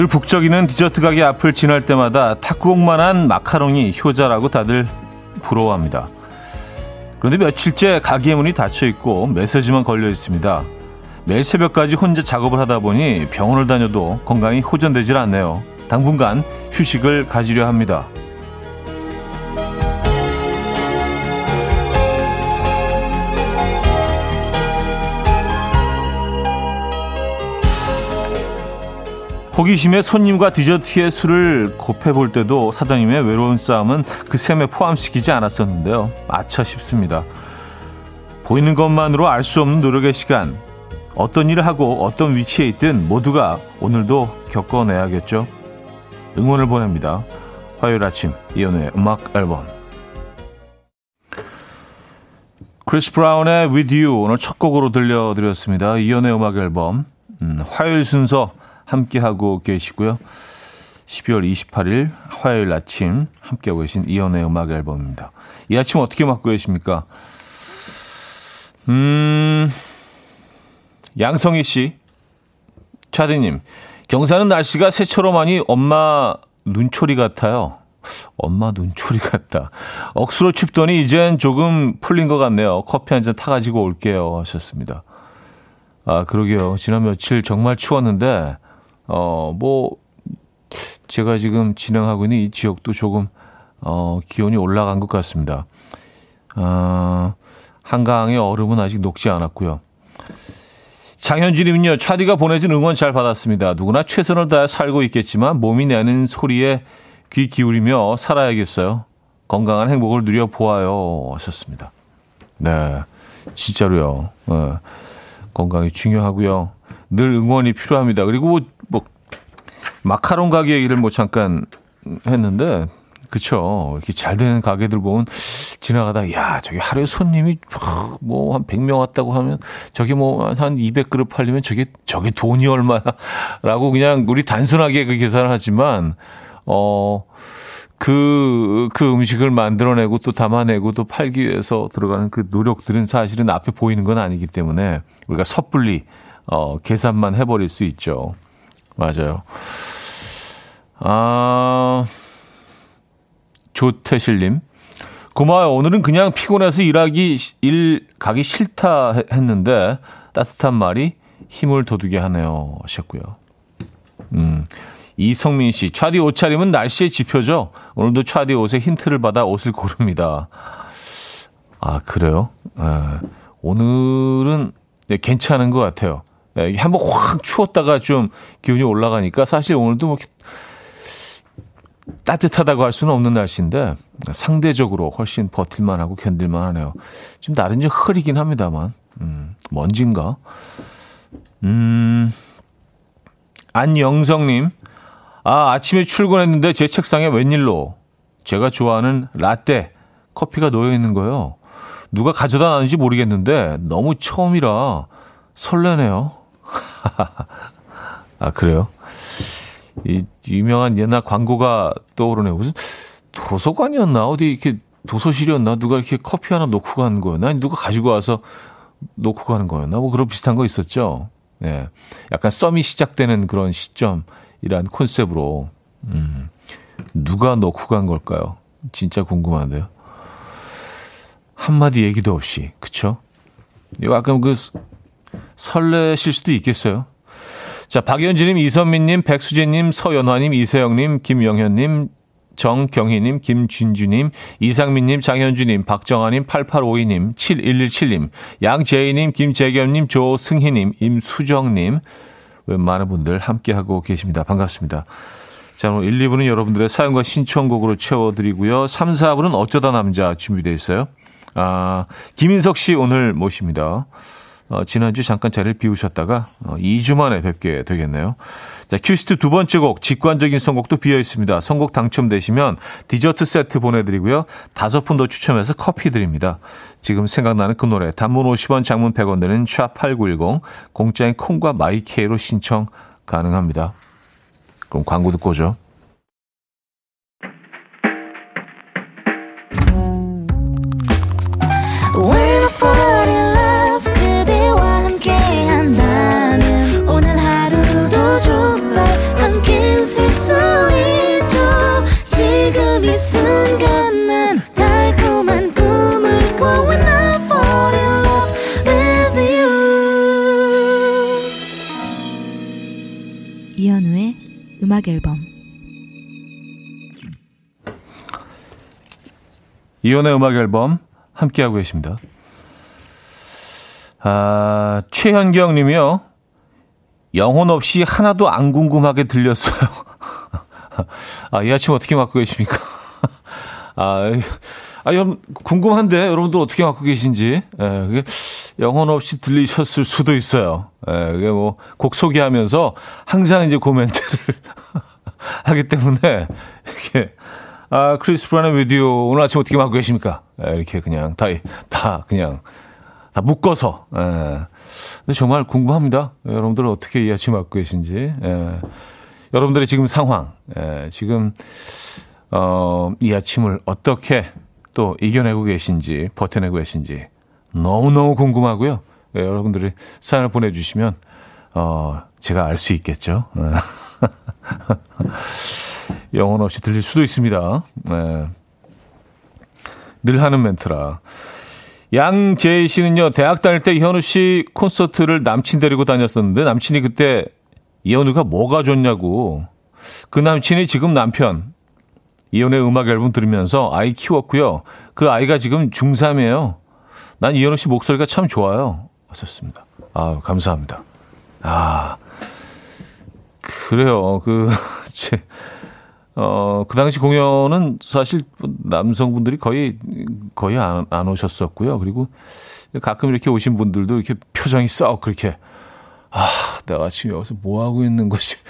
늘 북적이는 디저트 가게 앞을 지날 때마다 탁구공만한 마카롱이 효자라고 다들 부러워합니다. 그런데 며칠째 가게 문이 닫혀 있고 메시지만 걸려 있습니다. 매일 새벽까지 혼자 작업을 하다 보니 병원을 다녀도 건강이 호전되질 않네요. 당분간 휴식을 가지려 합니다. 호기심에 손님과 디저트의 수를 곱해볼 때도 사장님의 외로운 싸움은 그 셈에 포함시키지 않았었는데요. 아차 싶습니다. 보이는 것만으로 알 수 없는 노력의 시간. 어떤 일을 하고 어떤 위치에 있든 모두가 오늘도 겪어내야겠죠. 응원을 보냅니다. 화요일 아침 이현우의 음악 앨범 크리스 브라운의 With You 오늘 첫 곡으로 들려드렸습니다. 이현우의 음악 앨범 음, 화요일 순서 함께하고 계시고요. 12월 28일 화요일 아침 함께하고 계신 이연의 음악 앨범입니다. 이 아침 어떻게 맞고 계십니까? 음, 양성희 씨, 차디님, 경사는 날씨가 새처럼 하니 엄마 눈초리 같아요. 엄마 눈초리 같다. 억수로 춥더니 이젠 조금 풀린 것 같네요. 커피 한 잔 타가지고 올게요. 하셨습니다. 아, 그러게요. 지난 며칠 정말 추웠는데, 어, 뭐, 제가 지금 진행하고 있는 이 지역도 조금, 어, 기온이 올라간 것 같습니다. 아, 한강의 얼음은 아직 녹지 않았고요. 장현진님은요, 차디가 보내준 응원 잘 받았습니다. 누구나 최선을 다해 살고 있겠지만 몸이 내는 소리에 귀 기울이며 살아야겠어요. 건강한 행복을 누려보아요. 하셨습니다. 네. 진짜로요. 네. 건강이 중요하고요. 늘 응원이 필요합니다. 그리고 마카롱 가게 얘기를 뭐 잠깐 했는데 그쵸. 이렇게 잘 되는 가게들 보면 지나가다, 야, 저기 하루에 손님이 뭐 한 100명 왔다고 하면 저게 뭐 한 200그릇 팔리면 저게, 저게 돈이 얼마야? 라고 그냥 우리 단순하게 그 계산을 하지만, 어, 그, 그 음식을 만들어내고 또 담아내고 또 팔기 위해서 들어가는 그 노력들은 사실은 앞에 보이는 건 아니기 때문에 우리가 섣불리 어, 계산만 해버릴 수 있죠. 맞아요. 아, 조태실님. 고마워요. 오늘은 그냥 피곤해서 일하기, 일 가기 싫다 했는데 따뜻한 말이 힘을 돋우게 하네요. 하셨고요. 음. 이성민 씨, 차디 옷차림은 날씨의 지표죠. 오늘도 차디 옷에 힌트를 받아 옷을 고릅니다. 아, 그래요? 아, 오늘은 네, 괜찮은 것 같아요. 예, 한번 확 추웠다가 좀 기온이 올라가니까 사실 오늘도 뭐 따뜻하다고 할 수는 없는 날씨인데 상대적으로 훨씬 버틸만 하고 견딜만 하네요. 좀 날은 좀 흐리긴 합니다만, 음, 먼지인가? 음, 안영성님, 아, 아침에 출근했는데 제 책상에 웬일로 제가 좋아하는 라떼 커피가 놓여 있는 거예요. 누가 가져다 놨는지 모르겠는데 너무 처음이라 설레네요. 아, 그래요? 이 유명한 옛날 광고가 떠오르네. 무슨 도서관이었나? 어디 이렇게 도서실이었나? 누가 이렇게 커피 하나 놓고 가는 거였나? 아니, 누가 가지고 와서 놓고 가는 거였나? 뭐 그런 비슷한 거 있었죠. 예. 약간 썸이 시작되는 그런 시점이란 콘셉트로, 음, 누가 놓고 간 걸까요? 진짜 궁금한데요. 한마디 얘기도 없이, 그쵸? 이거 약간 그 설레실 수도 있겠어요. 자, 박연진님, 이선민님, 백수재님, 서연화님, 이세영님, 김영현님, 정경희님, 김진주님, 이상민님, 장현주님, 박정아님, 8852님, 7117님, 양재희님, 김재겸님, 조승희님, 임수정님, 많은 분들 함께하고 계십니다. 반갑습니다. 자, 오늘 1, 2부는 여러분들의 사연과 신청곡으로 채워드리고요. 3, 4부는 어쩌다 남자 준비되어 있어요. 아, 김인석 씨 오늘 모십니다. 어, 지난주 잠깐 자리를 비우셨다가 어, 2주 만에 뵙게 되겠네요. 자, 큐시트 두 번째 곡 직관적인 선곡도 비어 있습니다. 선곡 당첨되시면 디저트 세트 보내드리고요. 다섯 분 더 추첨해서 커피 드립니다. 지금 생각나는 그 노래 단문 50원 장문 100원 되는 샵8910 공짜인 콩과 마이케이로 신청 가능합니다. 그럼 광고 듣고 오죠. 지금 이 순간 난 달콤한 꿈을 꿔 When I fall in love with you 이현우의 음악 앨범 이현우의 음악 앨범 함께하고 계십니다. 아, 최현경 님이요. 영혼 없이 하나도 안 궁금하게 들렸어요. 아, 이 아침 어떻게 맞고 계십니까? 아, 아, 여러분, 궁금한데, 여러분도 어떻게 맞고 계신지. 예, 그게 영혼 없이 들리셨을 수도 있어요. 예, 그게 뭐, 곡 소개하면서 항상 이제 코멘트를 하기 때문에, 이렇게, 아, 크리스 브라의 위디오 오늘 아침 어떻게 맞고 계십니까? 예, 이렇게 그냥 다, 다 그냥, 다 묶어서, 예. 근데 정말 궁금합니다. 여러분들은 어떻게 이 아침 맞고 계신지. 예. 여러분들의 지금 상황, 예, 지금, 어, 이 아침을 어떻게 또 이겨내고 계신지, 버텨내고 계신지 너무 너무 궁금하고요. 예, 여러분들이 사연을 보내주시면, 어, 제가 알 수 있겠죠. 예. 영혼 없이 들릴 수도 있습니다. 예. 늘 하는 멘트라. 양재희 씨는요, 대학 다닐 때 현우 씨 콘서트를 남친 데리고 다녔었는데, 남친이 그때 이현우가 뭐가 좋냐고. 그 남친이 지금 남편. 이현우의 음악 앨범 들으면서 아이 키웠고요. 그 아이가 지금 중3이에요. 난 이현우 씨 목소리가 참 좋아요. 왔었습니다. 아 감사합니다. 아, 그래요. 그, 제, 어, 그 당시 공연은 사실 남성분들이 거의, 거의 안, 안 오셨었고요. 그리고 가끔 이렇게 오신 분들도 이렇게 표정이 썩 그렇게, 아, 내가 지금 여기서 뭐 하고 있는 것이.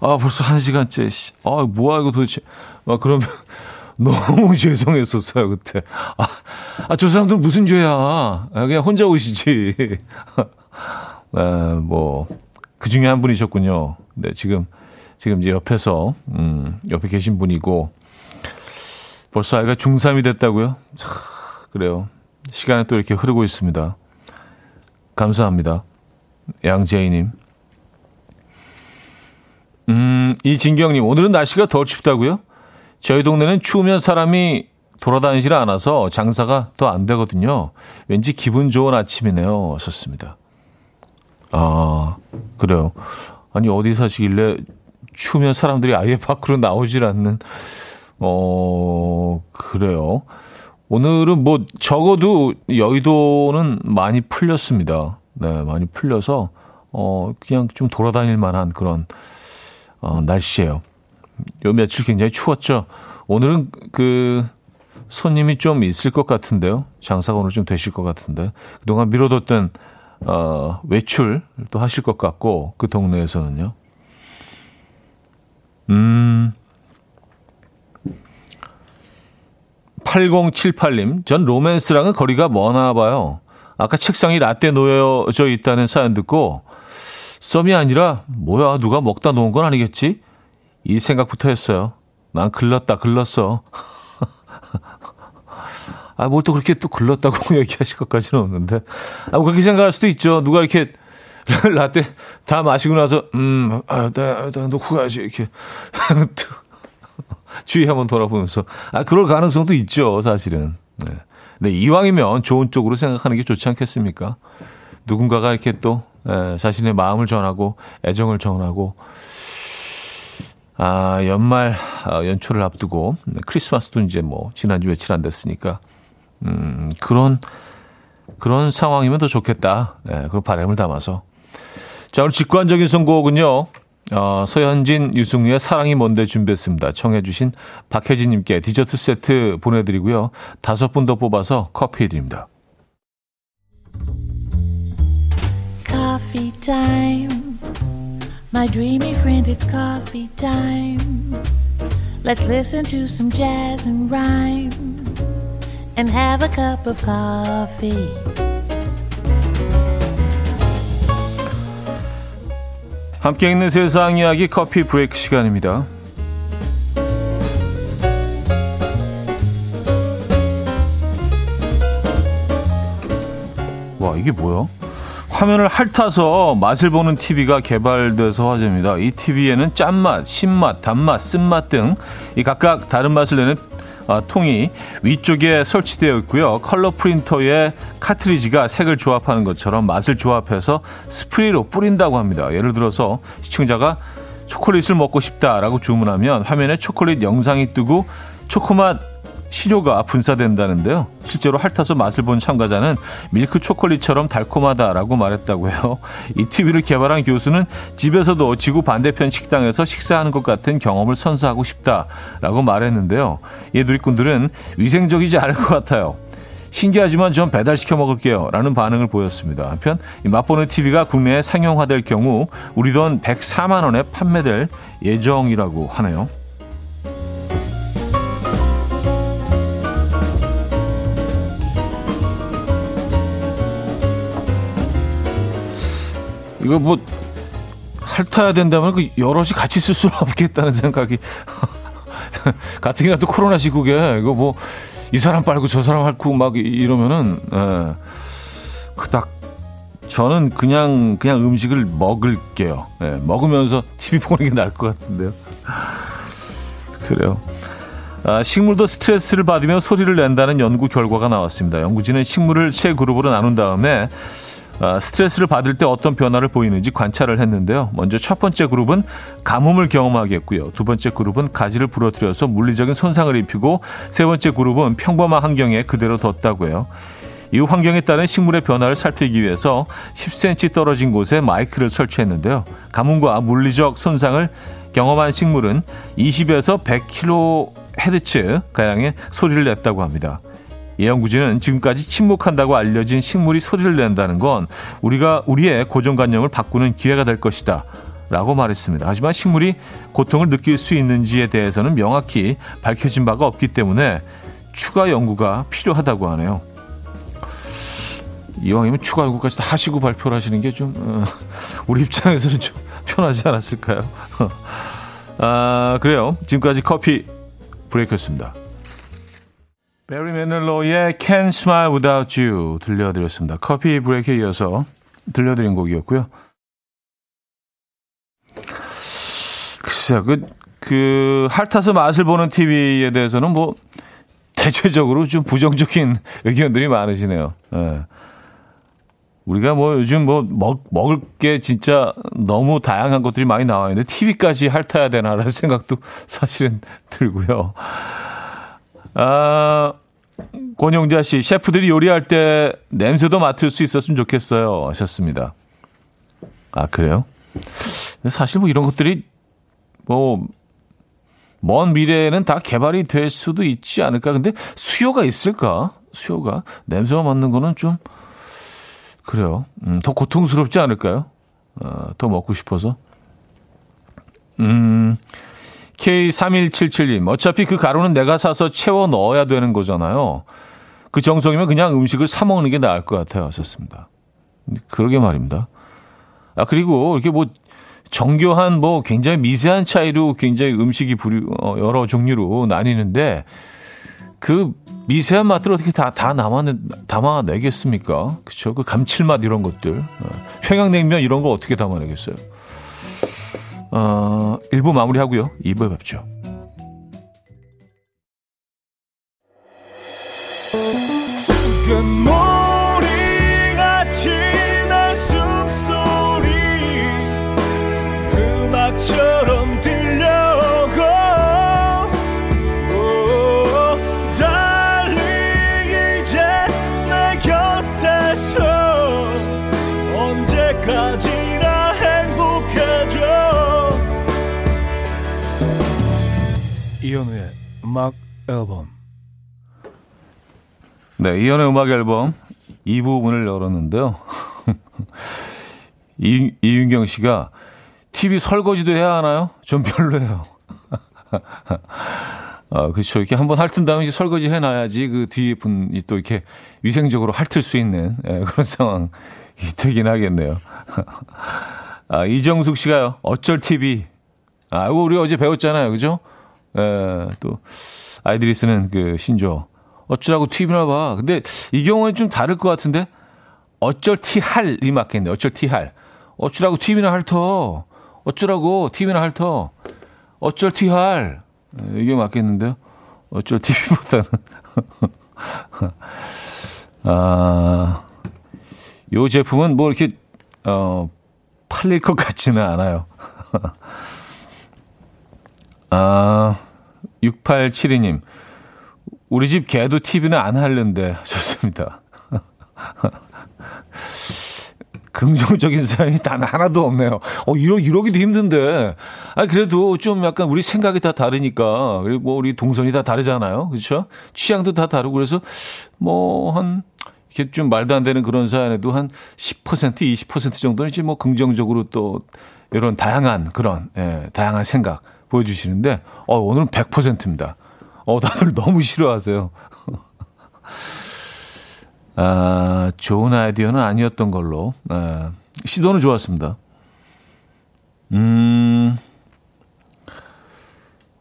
아, 벌써 한 시간째, 아, 뭐 하고 도대체. 막 그러면 너무 죄송했었어요, 그때. 아, 아, 저 사람들 무슨 죄야. 아, 그냥 혼자 오시지. 네, 뭐, 그 중에 한 분이셨군요. 네, 지금 지금 이제 옆에서, 음, 옆에 계신 분이고, 벌써 아이가 중3이 됐다고요? 차, 그래요. 시간이 또 이렇게 흐르고 있습니다. 감사합니다. 양재희님. 음, 이진경님, 오늘은 날씨가 덜 춥다고요? 저희 동네는 추우면 사람이 돌아다니질 않아서 장사가 더 안 되거든요. 왠지 기분 좋은 아침이네요. 썼습니다. 아, 그래요. 아니, 어디 사시길래 추우면 사람들이 아예 밖으로 나오질 않는, 어, 그래요. 오늘은 뭐 적어도 여의도는 많이 풀렸습니다. 네, 많이 풀려서, 어, 그냥 좀 돌아다닐 만한 그런, 어, 날씨예요. 요 며칠 굉장히 추웠죠. 오늘은 그, 손님이 좀 있을 것 같은데요. 장사가 오늘 좀 되실 것 같은데. 그동안 미뤄뒀던, 어, 외출도 하실 것 같고, 그 동네에서는요. 음. 8078님, 전 로맨스랑은 거리가 머나 봐요. 아까 책상이 라떼 놓여져 있다는 사연 듣고, 썸이 아니라, 뭐야, 누가 먹다 놓은 건 아니겠지? 이 생각부터 했어요. 난 글렀다, 글렀어. 아, 뭘 또 그렇게 또 글렀다고 얘기하실 것까지는 없는데. 아, 뭐 그렇게 생각할 수도 있죠. 누가 이렇게 라떼 다 마시고 나서 음, 아, 나, 나 놓고 가야지 이렇게 주위 한번 돌아보면서 아 그럴 가능성도 있죠 사실은. 네. 네 이왕이면 좋은 쪽으로 생각하는 게 좋지 않겠습니까? 누군가가 이렇게 또 에, 자신의 마음을 전하고 애정을 전하고 아 연말 아, 연초를 앞두고 네, 크리스마스도 이제 뭐 지난주 며칠 안 됐으니까 음 그런 그런 상황이면 더 좋겠다. 네, 그런 바람을 담아서 자, 오늘 직관적인 선곡은요. 어, 서현진, 유승우의 사랑이 뭔데 준비했습니다. 청해주신 박혜진님께 디저트 세트 보내드리고요. 다섯 분 더 뽑아서 커피 드립니다. Coffee time. My dreamy friend, it's coffee time. Let's listen to some jazz and rhyme and have a cup of coffee. 함께 있는 세상 이야기 커피 브레이크 시간입니다. 와, 이게 뭐야? 화면을 핥아서 맛을 보는 TV가 개발돼서 화제입니다. 이 TV에는 짠맛, 신맛, 단맛, 쓴맛 등 이 각각 다른 맛을 내는 아, 통이 위쪽에 설치되어 있고요. 컬러 프린터에 카트리지가 색을 조합하는 것처럼 맛을 조합해서 스프레이로 뿌린다고 합니다. 예를 들어서 시청자가 초콜릿을 먹고 싶다라고 주문하면 화면에 초콜릿 영상이 뜨고 초코맛 시료가 분사된다는데요. 실제로 핥아서 맛을 본 참가자는 밀크 초콜릿처럼 달콤하다라고 말했다고요. 이 TV를 개발한 교수는 집에서도 지구 반대편 식당에서 식사하는 것 같은 경험을 선사하고 싶다라고 말했는데요. 이 누리꾼들은 위생적이지 않을 것 같아요. 신기하지만 전 배달시켜 먹을게요. 라는 반응을 보였습니다. 한편 맛보는 TV가 국내에 상용화될 경우 우리 돈 104만 원에 판매될 예정이라고 하네요. 이거 뭐 핥아야 된다면 그 여럿이 같이 쓸 수는 없겠다는 생각이 가뜩이나 또 코로나 시국에 이거 뭐 이 사람 빨고 저 사람 핥고 막 이러면은 예. 그닥 저는 그냥 그냥 음식을 먹을게요. 예, 먹으면서 TV 보는 게 나을 것 같은데요. 그래요. 아, 식물도 스트레스를 받으며 소리를 낸다는 연구 결과가 나왔습니다. 연구진은 식물을 세 그룹으로 나눈 다음에 아, 스트레스를 받을 때 어떤 변화를 보이는지 관찰을 했는데요. 먼저 첫 번째 그룹은 가뭄을 경험하게 했고요. 두 번째 그룹은 가지를 부러뜨려서 물리적인 손상을 입히고 세 번째 그룹은 평범한 환경에 그대로 뒀다고요. 이후 환경에 따른 식물의 변화를 살피기 위해서 10cm 떨어진 곳에 마이크를 설치했는데요. 가뭄과 물리적 손상을 경험한 식물은 20에서 100kHz 가량의 소리를 냈다고 합니다. 예연구진은 지금까지 침묵한다고 알려진 식물이 소리를 낸다는 건 우리가 우리의 고정관념을 바꾸는 기회가 될 것이다. 라고 말했습니다. 하지만 식물이 고통을 느낄 수 있는지에 대해서는 명확히 밝혀진 바가 없기 때문에 추가 연구가 필요하다고 하네요. 이왕이면 추가 연구까지 다 하시고 발표를 하시는 게좀 어, 우리 입장에서는 좀 편하지 않았을까요? 아 그래요. 지금까지 커피 브레이크였습니다. 베리 매널로의 Can't Smile Without You 들려드렸습니다. 커피 브레이크에 이어서 들려드린 곡이었고요. 글쎄요, 그, 그, 핥아서 맛을 보는 TV에 대해서는 뭐, 대체적으로 좀 부정적인 의견들이 많으시네요. 네. 우리가 뭐 요즘 뭐 먹, 먹을 게 진짜 너무 다양한 것들이 많이 나와 있는데 TV까지 핥아야 되나라는 생각도 사실은 들고요. 아, 권용자 씨, 셰프들이 요리할 때 냄새도 맡을 수 있었으면 좋겠어요. 하셨습니다. 아, 그래요? 사실 뭐 이런 것들이 뭐, 먼 미래에는 다 개발이 될 수도 있지 않을까. 근데 수요가 있을까? 수요가. 냄새만 맡는 거는 좀, 그래요. 음, 더 고통스럽지 않을까요? 어, 더 먹고 싶어서. 음, K3177님, 어차피 그 가루는 내가 사서 채워 넣어야 되는 거잖아요. 그 정성이면 그냥 음식을 사 먹는 게 나을 것 같아요. 하셨습니다. 그러게 말입니다. 아, 그리고 이렇게 뭐 정교한 뭐 굉장히 미세한 차이로 굉장히 음식이 부류, 어, 여러 종류로 나뉘는데 그 미세한 맛들 어떻게 다, 다 남아내, 담아내겠습니까? 그쵸? 그 감칠맛 이런 것들. 어, 평양냉면 이런 걸 어떻게 담아내겠어요? 어, 1부 마무리하고요. 2부에 뵙죠. 이 앨범. 네, 이현우의 음악 앨범 2부 분을 열었는데요. 이, 이윤경 씨가 TV 설거지도 해야 하나요? 좀 별로예요. 아, 그렇죠. 이렇게 한번 핥은 다음에 이제 설거지 해놔야지 그 뒤에 분이 또 이렇게 위생적으로 핥을 수 있는 예, 그런 상황이 되긴 하겠네요. 아, 이정숙 씨가요. 어쩔 TV. 아, 이거 우리 어제 배웠잖아요. 그죠? 에, 또 아이들이 쓰는 그 신조 어쩌라고 튀비나 봐. 근데 이 경우는 좀 다를 것 같은데 어쩔 티 할이 맞겠네. 어쩔 티 할. 어쩌라고 튀비나 핥어. 어쩌라고 튀비나 핥어. 어쩔 티 할. 이게 맞겠는데요. 어쩔 TV보다는. 아, 요 제품은 뭐 이렇게, 어, 팔릴 것 같지는 않아요. 아, 6872님. 우리 집 개도 TV는 안 할는데 좋습니다. 긍정적인 사연이 단 하나도 없네요. 어, 이러, 이러기도 힘든데. 아, 그래도 좀 약간 우리 생각이 다 다르니까. 그리고 뭐 우리 동선이 다 다르잖아요. 그렇죠? 취향도 다 다르고 그래서 뭐 한, 이렇게 좀 말도 안 되는 그런 사연에도 한 10%, 20% 정도는 이제 뭐 긍정적으로 또 이런 다양한 그런, 예, 다양한 생각 보여주시는데, 어, 오늘은 100%입니다. 어, 다들 너무 싫어하세요. 아, 좋은 아이디어는 아니었던 걸로. 아, 시도는 좋았습니다. 음,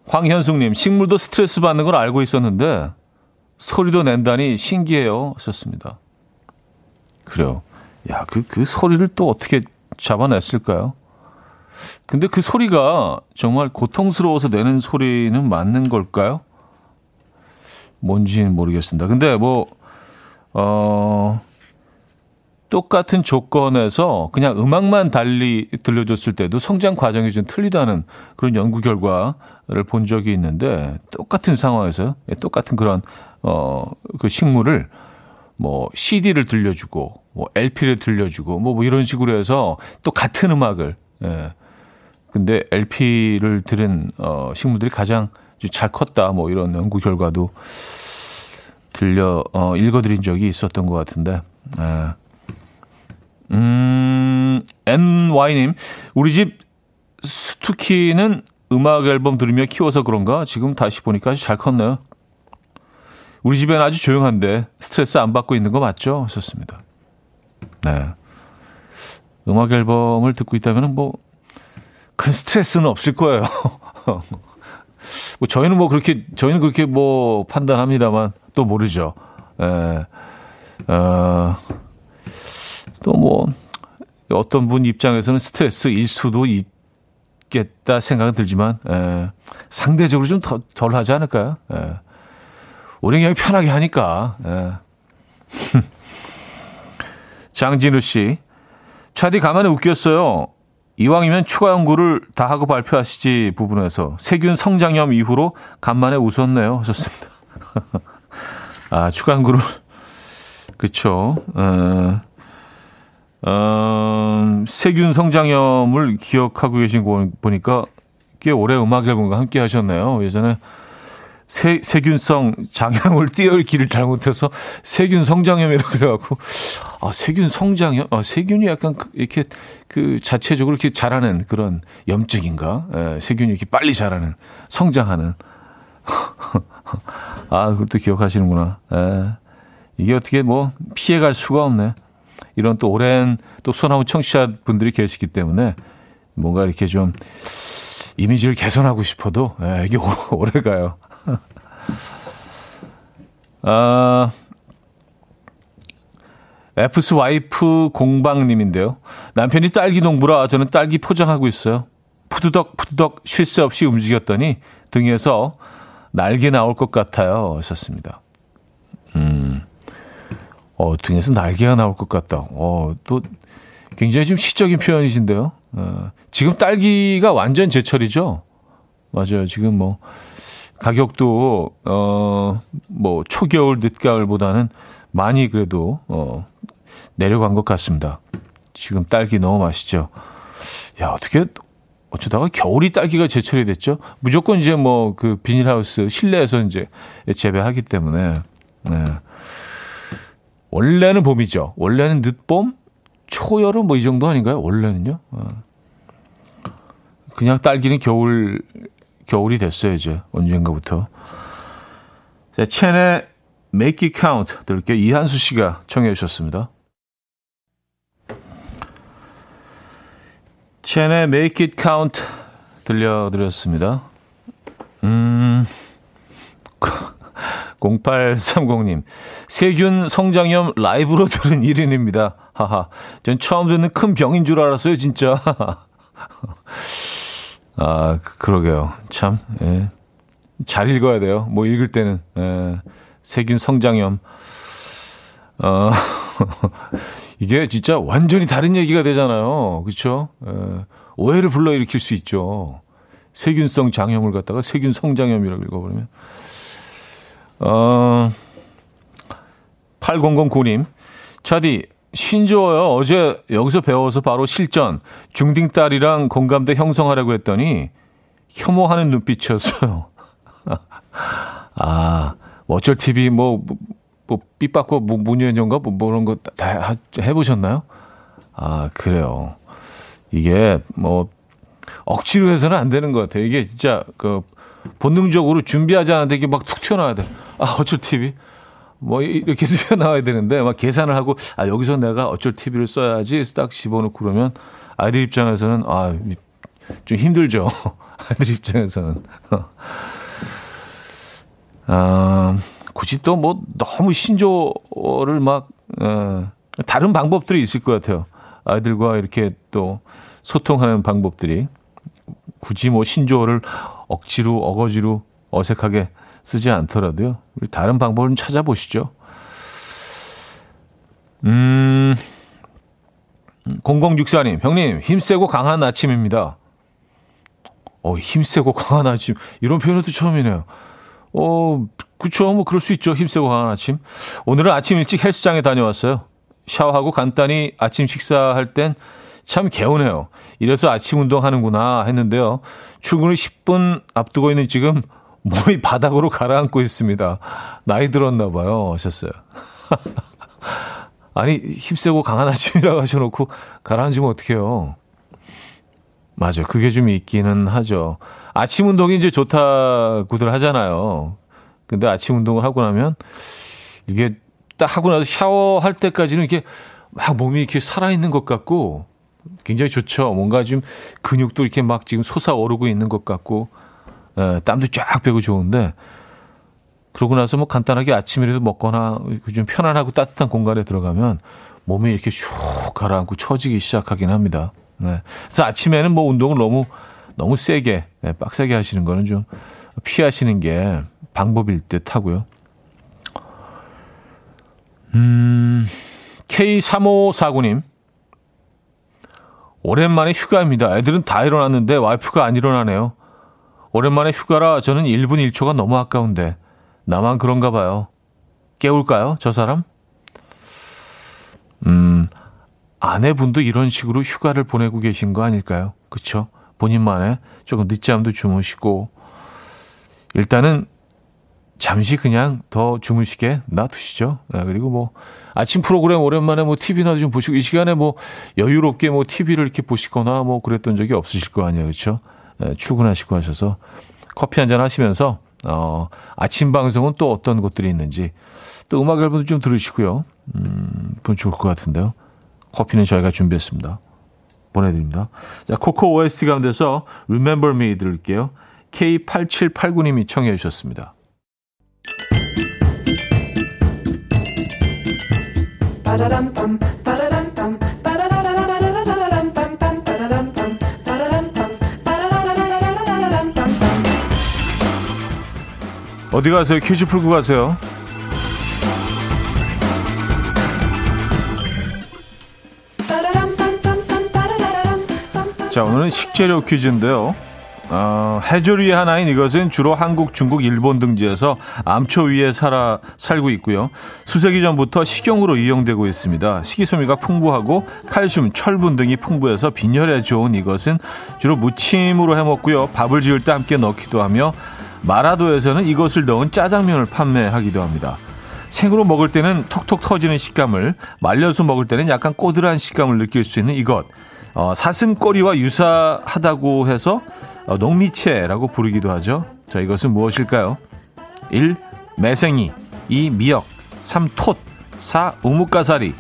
황현숙님, 식물도 스트레스 받는 걸 알고 있었는데, 소리도 낸다니 신기해요. 썼습니다. 그래요. 야, 그, 그 소리를 또 어떻게 잡아냈을까요? 근데 그 소리가 정말 고통스러워서 내는 소리는 맞는 걸까요? 뭔지는 모르겠습니다. 근데 뭐, 어, 똑같은 조건에서 그냥 음악만 달리 들려줬을 때도 성장 과정이 좀 틀리다는 그런 연구 결과를 본 적이 있는데 똑같은 상황에서 똑같은 그런 어 그 식물을 뭐 CD를 들려주고 뭐 LP를 들려주고 뭐, 뭐 이런 식으로 해서 또 같은 음악을 예. 근데 LP를 들은 어 식물들이 가장 잘 컸다 뭐 이런 연구 결과도 들려 어, 읽어드린 적이 있었던 것 같은데. 아. 음, NY님, 우리 집 스투키는 음악 앨범 들으며 키워서 그런가? 지금 다시 보니까 아주 잘 컸네요. 우리 집엔 아주 조용한데 스트레스 안 받고 있는 거 맞죠? 썼습니다. 네. 음악 앨범을 듣고 있다면 뭐, 큰 스트레스는 없을 거예요. 뭐 저희는 뭐 그렇게, 저희는 그렇게 뭐 판단합니다만, 또 모르죠. 에, 어, 또뭐 어떤 분 입장에서는 스트레스일 수도 있겠다 생각은 들지만 에, 상대적으로 좀 더, 덜 하지 않을까요? 에. 우리 그냥 편하게 하니까. 에. 장진우 씨, 차디 가만히 웃겼어요. 이왕이면 추가 연구를 다 하고 발표하시지 부분에서 세균 성장염 이후로 간만에 웃었네요. 하셨습니다. 아, 추가한 그룹. 그쵸. 어, 어, 세균 성장염을 기억하고 계신 거 보니까 꽤 오래 음악 앨범과 함께 하셨네요. 예전에 세, 세균성 장염을 길을 잘못해서 세균 성장염이라고 그래갖고, 아, 세균 성장염? 아, 세균이 약간 그, 이렇게 그 자체적으로 이렇게 자라는 그런 염증인가? 예, 세균이 이렇게 빨리 자라는, 성장하는. 아, 그것도 기억하시는구나. 에, 예. 이게 어떻게 뭐 피해갈 수가 없네. 이런 또 오랜 또 소나무 청취자 분들이 계시기 때문에 뭔가 이렇게 좀 이미지를 개선하고 싶어도 에, 예, 이게 오래 가요. 아, 에프스 와이프 공방님인데요. 남편이 딸기 농부라 저는 딸기 포장하고 있어요. 푸드덕 푸드덕 쉴 새 없이 움직였더니 등에서 날개 나올 것 같아요. 하셨습니다. 음, 어, 등에서 날개가 나올 것 같다. 어, 또 굉장히 좀 시적인 표현이신데요. 어, 지금 딸기가 완전 제철이죠? 맞아요. 지금 뭐, 가격도, 어, 뭐, 초겨울, 늦가을보다는 많이 그래도, 어, 내려간 것 같습니다. 지금 딸기 너무 맛있죠? 야, 어떻게 어쩌다가 겨울이 딸기가 제철이 됐죠. 무조건 이제 뭐 그 비닐하우스 실내에서 이제 재배하기 때문에 네. 원래는 봄이죠. 원래는 늦봄, 초여름 뭐 이 정도 아닌가요? 원래는요. 어. 그냥 딸기는 겨울 겨울이 됐어요 이제 언젠가부터. 자, 첸의 Make It Count 들을게요. 이한수 씨가 청해 주셨습니다. 첸의 Make It Count 들려드렸습니다. 음, 0830님. 세균 성장염 라이브로 들은 1인입니다. 하하. 전 처음 듣는 큰 병인 줄 알았어요, 진짜. 아, 그러게요. 참, 예. 잘 읽어야 돼요. 뭐 읽을 때는. 에, 세균 성장염. 어, 이게 진짜 완전히 다른 얘기가 되잖아요. 그렇죠? 오해를 불러일으킬 수 있죠. 세균성 장염을 갖다가 세균 성장염이라고 읽어버리면. 어, 8009님. 차디, 신조어요. 어제 여기서 배워서 바로 실전. 중딩 딸이랑 공감대 형성하려고 했더니 혐오하는 눈빛이었어요. 아, 어쩔 TV 뭐, 뭐, 삐빠고 뭐, 문현정가 뭐, 뭐 그런 거 다 해보셨나요? 아, 그래요. 이게 뭐, 억지로 해서는 안 되는 것 같아요. 이게 진짜 그 본능적으로 준비하지 않은데 이게 막 툭 튀어나와야 돼. 아, 어쩔 TV. 뭐 이렇게 튀어나와야 되는데 막 계산을 하고 아, 여기서 내가 어쩔 TV를 써야지 딱 집어넣고 그러면 아이들 입장에서는 아, 좀 힘들죠. 아이들 입장에서는. 아, 굳이 또 뭐 너무 신조어를 막, 어, 다른 방법들이 있을 것 같아요. 아이들과 이렇게 또 소통하는 방법들이. 굳이 뭐 신조어를 억지로, 어거지로 어색하게 쓰지 않더라도요. 우리 다른 방법을 좀 찾아보시죠. 음, 0064님, 형님, 힘세고 강한 아침입니다. 어, 힘세고 강한 아침. 이런 표현은 또 처음이네요. 어, 그쵸. 뭐, 그럴 수 있죠. 힘세고 강한 아침. 오늘은 아침 일찍 헬스장에 다녀왔어요. 샤워하고 간단히 아침 식사할 땐 참 개운해요. 이래서 아침 운동 하는구나 했는데요. 출근을 10분 앞두고 있는 지금 몸이 바닥으로 가라앉고 있습니다. 나이 들었나 봐요. 하셨어요. 아니, 힘세고 강한 아침이라고 하셔놓고 가라앉으면 어떡해요. 맞아. 그게 좀 있기는 하죠. 아침 운동이 이제 좋다고들 하잖아요. 근데 아침 운동을 하고 나면 이게 딱 하고 나서 샤워할 때까지는 이게 막 몸이 이렇게 살아있는 것 같고 굉장히 좋죠. 뭔가 좀 근육도 이렇게 막 지금 솟아오르고 있는 것 같고 에, 예, 땀도 쫙 빼고 좋은데 그러고 나서 뭐 간단하게 아침이라도 먹거나 좀 편안하고 따뜻한 공간에 들어가면 몸이 이렇게 슉 가라앉고 처지기 시작하긴 합니다. 네. 그래서 아침에는 뭐 운동을 너무 너무 세게 네, 빡세게 하시는 거는 좀 피하시는 게 방법일 듯 하고요. 음, K3549님. 오랜만에 휴가입니다. 애들은 다 일어났는데 와이프가 안 일어나네요. 오랜만에 휴가라 저는 1분 1초가 너무 아까운데 나만 그런가 봐요. 깨울까요? 저 사람? 음, 아내분도 이런 식으로 휴가를 보내고 계신 거 아닐까요? 그쵸? 본인만의 조금 늦잠도 주무시고 일단은 잠시 그냥 더 주무시게 놔두시죠. 네, 그리고 뭐 아침 프로그램 오랜만에 뭐 TV나 좀 보시고 이 시간에 뭐 여유롭게 뭐 TV를 이렇게 보시거나 뭐 그랬던 적이 없으실 거 아니에요. 그렇죠? 네, 출근하시고 하셔서 커피 한 잔 하시면서 어 아침 방송은 또 어떤 것들이 있는지 또 음악 앨범도 좀 들으시고요. 음, 좋을 것 같은데요. 커피는 저희가 준비했습니다. 보내드립니다. 자, 코코 OST 가운데서 Remember Me 들을게요. K8789님이 청해 주셨습니다. 어디 가세요? 퀴즈 풀고 가세요. 자, 오늘은 식재료 퀴즈인데요. 어, 해조류의 하나인 이것은 주로 한국, 중국, 일본 등지에서 암초 위에 살아 살고 있고요. 수세기 전부터 식용으로 이용되고 있습니다. 식이섬유가 풍부하고 칼슘, 철분 등이 풍부해서 빈혈에 좋은 이것은 주로 무침으로 해 먹고요. 밥을 지을 때 함께 넣기도 하며 마라도에서는 이것을 넣은 짜장면을 판매하기도 합니다. 생으로 먹을 때는 톡톡 터지는 식감을, 말려서 먹을 때는 약간 꼬들한 식감을 느낄 수 있는 이것. 어, 사슴꼬리와 유사하다고 해서 어, 농미채라고 부르기도 하죠. 자, 이것은 무엇일까요? 1. 매생이 2. 미역 3. 톳 4. 우뭇가사리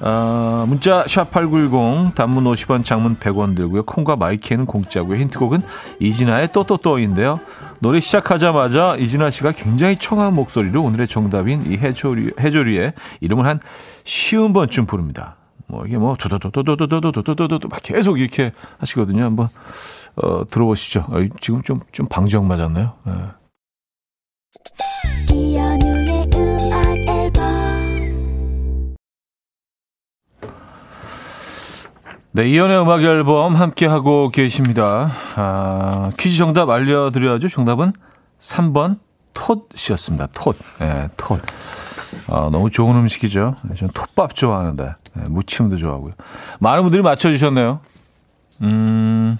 어, 문자 샵8910 단문 50원 장문 100원 들고요. 콩과 my K는 공짜고요. 힌트곡은 이진아의 또또또인데요. 노래 시작하자마자 이진아 씨가 굉장히 청아한 목소리로 오늘의 정답인 이 해조류, 해조류의 이름을 한 쉰 번쯤 부릅니다. 뭐 이게 뭐 도도도도도도도도도도도 막 계속 이렇게 하시거든요. 한번 어 들어보시죠. 어, 지금 좀 좀 방정 맞았나요? 네. 네, 이연의 음악 앨범 함께 하고 계십니다. 아, 퀴즈 정답 알려드려야죠. 정답은 3번 톳이었습니다. 톳. 예, 톳. 아, 너무 좋은 음식이죠. 저는 톳밥 좋아하는데 예, 무침도 좋아하고요. 많은 분들이 맞춰주셨네요. 음,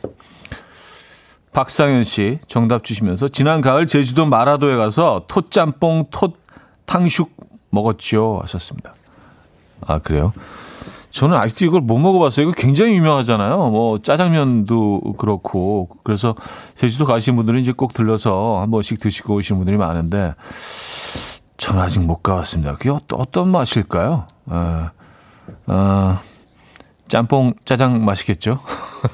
박상현 씨 정답 주시면서 지난 가을 제주도 마라도에 가서 톳짬뽕 톳 탕슉 먹었죠 하셨습니다. 아 그래요? 저는 아직도 이걸 못 먹어봤어요. 이거 굉장히 유명하잖아요. 뭐 짜장면도 그렇고 그래서 제주도 가시는 분들은 이제 꼭 들러서 한 번씩 드시고 오시는 분들이 많은데 저는 아직 못 가봤습니다. 그게 어떤, 어떤 맛일까요? 아, 아, 짬뽕 짜장 맛이겠죠.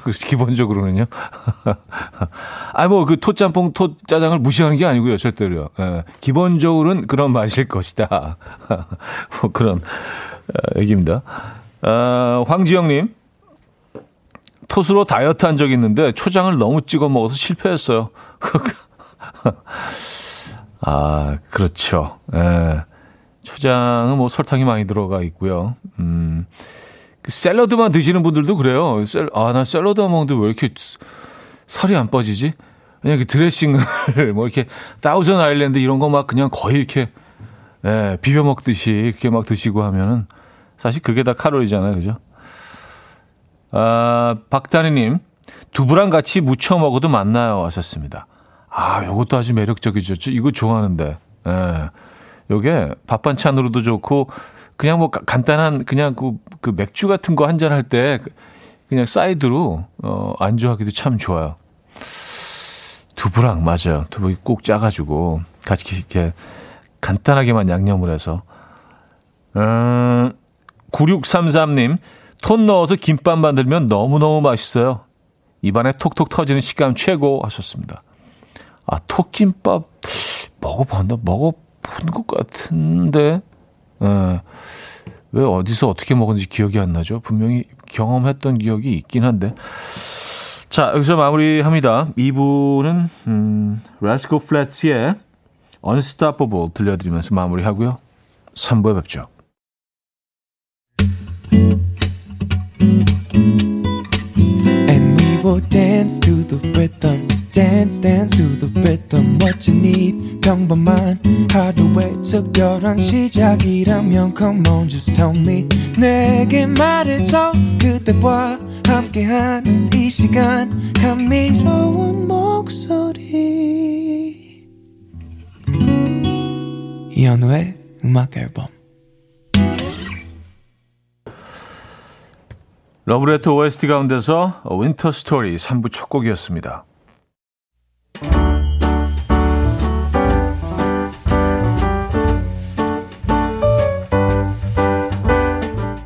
기본적으로는요. 아니 뭐그 토짬뽕 토 짜장을 무시하는 게 아니고요, 절대로요. 예, 기본적으로는 그런 맛일 것이다. 뭐 그런 어, 얘기입니다. 어, 황지영님, 토스로 다이어트 한 적이 있는데 초장을 너무 찍어 먹어서 실패했어요. 아, 그렇죠. 예. 초장은 뭐 설탕이 많이 들어가 있고요. 음, 그 샐러드만 드시는 분들도 그래요. 샐, 아, 나 샐러드 먹는데 왜 이렇게 살이 안 빠지지? 그냥 그 드레싱을 뭐 이렇게 다우전 아일랜드 이런 거 막 그냥 거의 이렇게 예, 비벼 먹듯이 이렇게 막 드시고 하면은 사실 그게 다 칼로리잖아요. 그죠? 아, 박다니님, 두부랑 같이 무쳐 먹어도 맛나요. 하셨습니다. 아, 요것도 아주 매력적이죠. 이거 좋아하는데. 예. 요게 밥 반찬으로도 좋고, 그냥 뭐 간단한, 그냥 그, 그 맥주 같은 거 한 잔 할 때, 그냥 사이드로, 어, 안주하기도 참 좋아요. 두부랑, 맞아요. 두부 꼭 짜가지고, 같이 이렇게 간단하게만 양념을 해서. 음, 9633님, 톤 넣어서 김밥 만들면 너무너무 맛있어요. 입안에 톡톡 터지는 식감 최고 하셨습니다. 아, 톡김밥 먹어봤나? 먹어본 것 같은데, 예. 왜 어디서 어떻게 먹은지 기억이 안 나죠? 분명히 경험했던 기억이 있긴 한데. 자, 여기서 마무리합니다. 2부는, 음, 라스코 플랫스의 Unstoppable 들려드리면서 마무리하고요. 3부에 뵙죠. Dance to the rhythm. Dance, dance to the rhythm. What you need, 평범한 하루의 특별한 시작이라면 Come on, just tell me. 내게 말해줘. 그대와 함께한 이 시간. 감미로운 목소리. 이현우의 음악 앨범. 러브레터 OST 가운데서 Winter Story 3부 첫 곡이었습니다.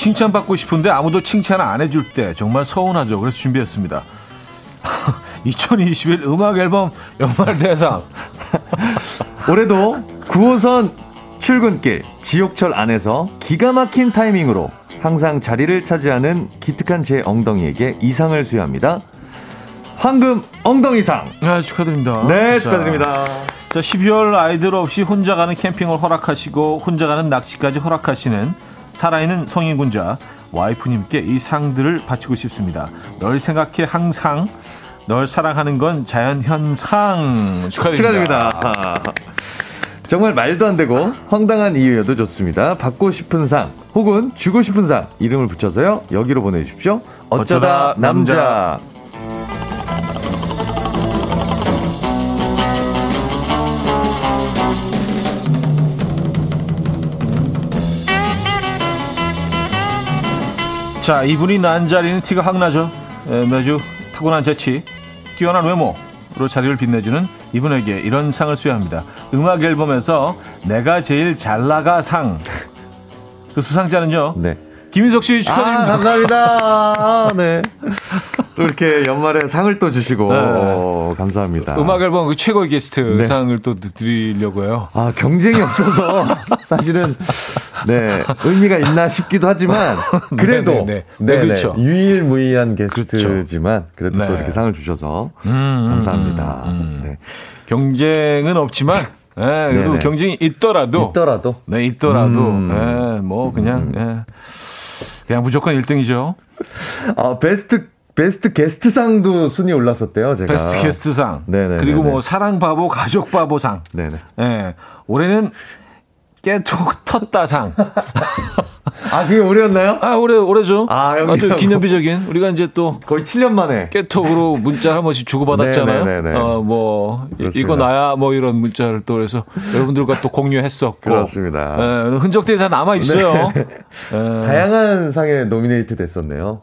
칭찬받고 싶은데 아무도 칭찬 안 해줄 때 정말 서운하죠. 그래서 준비했습니다. 2021 음악 앨범 연말 대상. 올해도 9호선 출근길 지옥철 안에서 기가 막힌 타이밍으로 항상 자리를 차지하는 기특한 제 엉덩이에게 이상을 수여합니다. 황금 엉덩이상. 아, 축하드립니다. 네, 축하드립니다. 자, 12월 아이들 없이 혼자 가는 캠핑을 허락하시고 혼자 가는 낚시까지 허락하시는 살아있는 성인군자 와이프님께 이 상들을 바치고 싶습니다. 널 생각해 항상 널 사랑하는 건 자연현상 축하드립니다. 축하드립니다. 정말 말도 안 되고 황당한 이유여도 좋습니다. 받고 싶은 상 혹은 주고 싶은 상 이름을 붙여서요. 여기로 보내주십시오. 어쩌다, 어쩌다 남자. 남자. 자, 이분이 난 자리는 티가 확 나죠. 에, 매주 타고난 재치, 뛰어난 외모로 자리를 빛내주는 이분에게 이런 상을 수여합니다. 음악 앨범에서 내가 제일 잘 나가 상. 그 수상자는요. 네. 김인석 씨 축하드립니다. 아, 감사합니다. 아, 네. 또 이렇게 연말에 상을 또 주시고 네. 오, 감사합니다. 음악 앨범 그 최고의 게스트 네. 상을 또 드리려고요. 아 경쟁이 없어서 사실은 네 의미가 있나 싶기도 하지만 그래도 네, 네, 네. 네, 네 그렇죠. 유일무이한 게스트지만 그래도 또 이렇게 상을 주셔서 음, 음 감사합니다. 음, 음. 네. 경쟁은 없지만 네, 그래도 경쟁이 있더라도 있더라도 네 있더라도 음. 네, 뭐 그냥 음. 네. 그냥 무조건 1등이죠. 아 베스트 베스트 게스트상도 순위 올랐었대요, 제가. 베스트 게스트상. 네네. 그리고 뭐 사랑 바보, 가족 바보상. 네네. 예. 네. 올해는 깨톡 텄다상. 아, 그게 올해였나요? 아, 올해, 올해죠. 아. 아주 기념비적인. 우리가 이제 또. 거의 7년 만에. 깨톡으로 문자 한 번씩 주고받았잖아요. 네네네. 어, 뭐, 그렇습니다. 이거 나야, 뭐 이런 문자를 또 그래서 여러분들과 또 공유했었고. 그렇습니다. 네, 흔적들이 다 남아있어요. 네. 네. 다양한 상에 노미네이트 됐었네요.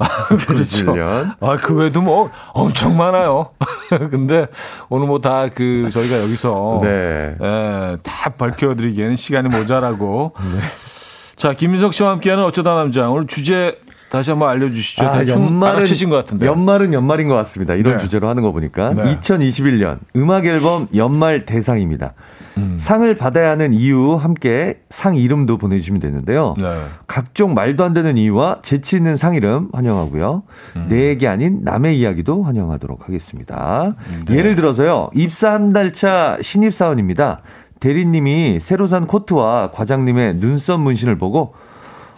그렇죠. 아, 그 외에도 뭐 엄청 많아요. 근데 오늘 뭐 다 그 저희가 여기서. 네. 네, 다 밝혀드리기에는 시간이 모자라 고. 네. 자, 김민석 씨와 함께하는 어쩌다 남자. 오늘 주제 다시 한번 알려주시죠. 아, 연말은 것 같은데. 연말은 연말인 것 같습니다. 이런 네. 주제로 하는 거 보니까 네. 2021년 음악 앨범 연말 대상입니다. 음. 상을 받아야 하는 이유 함께 상 이름도 보내주시면 되는데요. 네. 각종 말도 안 되는 이유와 재치 있는 상 이름 환영하고요. 음. 내 얘기 아닌 남의 이야기도 환영하도록 하겠습니다. 네. 예를 들어서요. 입사 한 달 차 신입사원입니다. 대리님이 새로 산 코트와 과장님의 눈썹 문신을 보고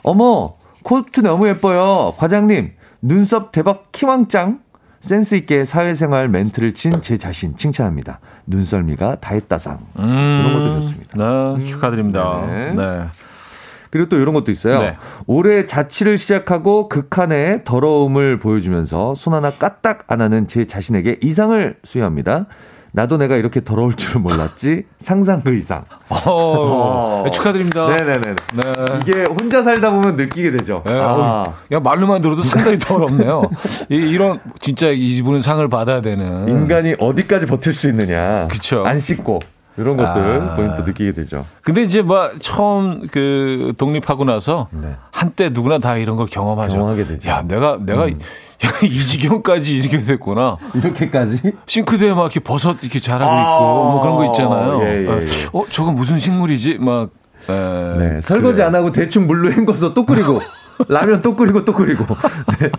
어머 코트 너무 예뻐요 과장님 눈썹 대박 키왕짱 센스 있게 사회생활 멘트를 친 제 자신 칭찬합니다. 눈썰미가 다했다상 음, 이런 것도 좋습니다. 네, 음, 축하드립니다. 네. 네. 그리고 또 이런 것도 있어요. 네. 올해 자취를 시작하고 극한의 더러움을 보여주면서 손 하나 까딱 안 하는 제 자신에게 이상을 수여합니다. 나도 내가 이렇게 더러울 줄은 몰랐지 상상 그 이상. 어, 어. 네, 축하드립니다. 네네네. 네. 이게 혼자 살다 보면 느끼게 되죠. 네, 아. 그냥 말로만 들어도 상당히 더럽네요. 이, 이런 진짜 이분은 상을 받아야 되는 인간이 어디까지 버틸 수 있느냐. 그렇죠. 안 씻고. 이런 것들 아. 또 느끼게 되죠. 근데 이제 뭐 처음 그 독립하고 나서 네. 한때 누구나 다 이런 걸 경험하죠. 경험하게 되죠. 야, 내가 내가 음. 이 지경까지 이렇게 됐구나. 이렇게까지? 싱크대에 막 이렇게 버섯 이렇게 자라고 아~ 있고 뭐 그런 거 있잖아요. 예, 예, 예. 어, 저건 무슨 식물이지? 막 에, 네, 설거지 그래. 안 하고 대충 물로 헹궈서 또 끓이고 라면 또 끓이고 또 끓이고. 네.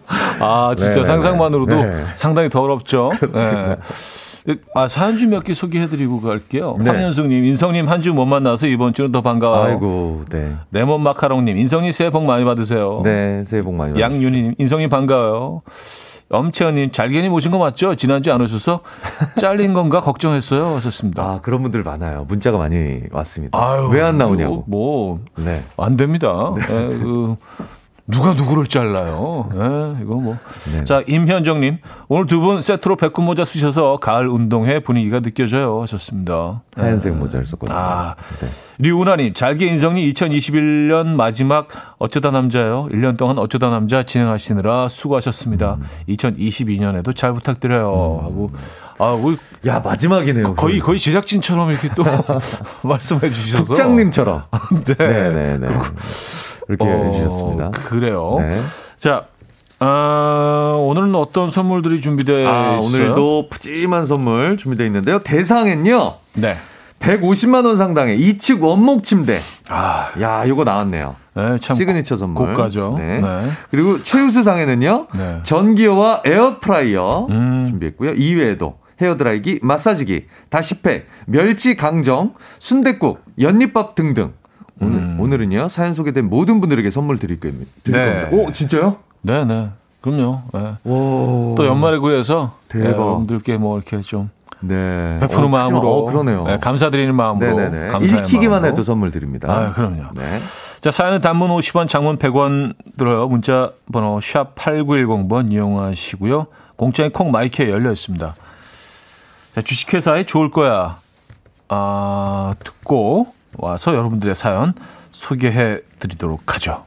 아 진짜 네, 네 상상만으로도 네. 상당히 더럽죠. 네. 아, 사연 좀 몇 개 소개해드리고 갈게요. 네. 황현숙님, 인성님 한 주 못 만나서 이번 주는 더 반가워요. 아이고, 네. 레몬 마카롱님, 인성님 새해 복 많이 받으세요. 네, 새해 복 많이 받으세요. 양윤희님, 인성님 반가워요. 엄채연님, 잘견이 모신 거 맞죠? 지난주에 안 오셔서 잘린 건가 걱정했어요. 하셨습니다. 아, 그런 분들 많아요. 문자가 많이 왔습니다. 왜 안 나오냐고. 뭐, 네. 안 됩니다. 네. 네, 그, 누가 누구를 잘라요? 예, 이거 뭐. 네. 자, 임현정님. 오늘 두 분 세트로 백군 모자 쓰셔서 가을 운동회 분위기가 느껴져요. 하셨습니다. 하얀색 네. 모자를 썼거든요. 아. 네. 류은하님. 잘게 인성이 2021년 마지막 어쩌다 남자요. 1년 동안 어쩌다 남자 진행하시느라 수고하셨습니다. 음. 2022년에도 잘 부탁드려요. 음. 하고. 아, 우리 야 마지막이네요. 거의 거의 제작진처럼 이렇게 또 말씀해 주셔서 국장님처럼. 네, 네, 네. 네. 이렇게 어, 해주셨습니다. 그래요. 네. 자, 아, 오늘은 어떤 선물들이 준비되어 아, 있어요? 오늘도 푸짐한 선물 준비되어 있는데요. 대상은요. 네. 150만 원 상당의 2층 원목 침대. 아, 야, 이거 나왔네요. 네, 참 시그니처 선물. 고가죠. 네. 네. 그리고 최우수상에는요. 네. 전기요와 에어프라이어 음. 준비했고요. 이외에도 헤어드라이기, 마사지기, 다시팩, 멸치 강정, 순댓국, 연잎밥 등등 오늘, 음. 오늘은요, 사연 소개된 모든 분들에게 선물 드릴, 드릴 네. 겁니다. 오, 진짜요? 네네. 네. 그럼요. 네. 또 연말에 구해서 대박. 여러분들께 뭐 이렇게 좀 네. 베푸는 어, 마음으로. 어, 그러네요. 네, 감사드리는 마음으로. 네네네. 읽히기만 해도 선물 드립니다. 아, 그럼요. 네. 자, 사연은 단문 50원, 장문 100원 들어요. 문자 번호 샵 8910번 이용하시고요. 공짜인 콩 마이크에 열려 있습니다. 자, 주식회사에 좋을 거야. 아, 듣고 와서 여러분들의 사연 소개해 드리도록 하죠.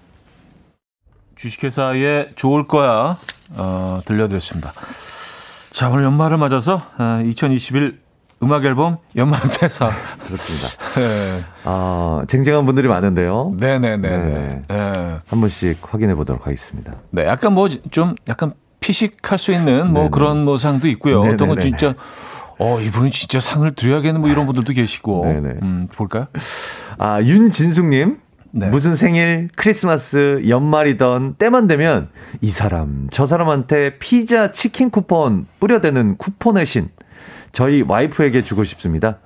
주식회사에 좋을 거야 어, 들려드렸습니다. 자 오늘 연말을 맞아서 어, 2021 음악 앨범 연말 대사 그렇습니다. 네. 아 쟁쟁한 분들이 많은데요. 네네네. 네. 네. 한 번씩 확인해 보도록 하겠습니다. 네, 약간 뭐 좀 약간 피식할 수 있는 뭐 네네. 그런 뭐 상도 있고요. 네네네. 어떤 건 진짜 어, 이분은 진짜 상을 드려야겠는 뭐 이런 분들도 계시고. 네네. 음, 볼까요? 아, 윤진숙님. 네. 무슨 생일, 크리스마스, 연말이던 때만 되면 이 사람, 저 사람한테 피자, 치킨 쿠폰 뿌려대는 쿠폰의 신. 저희 와이프에게 주고 싶습니다.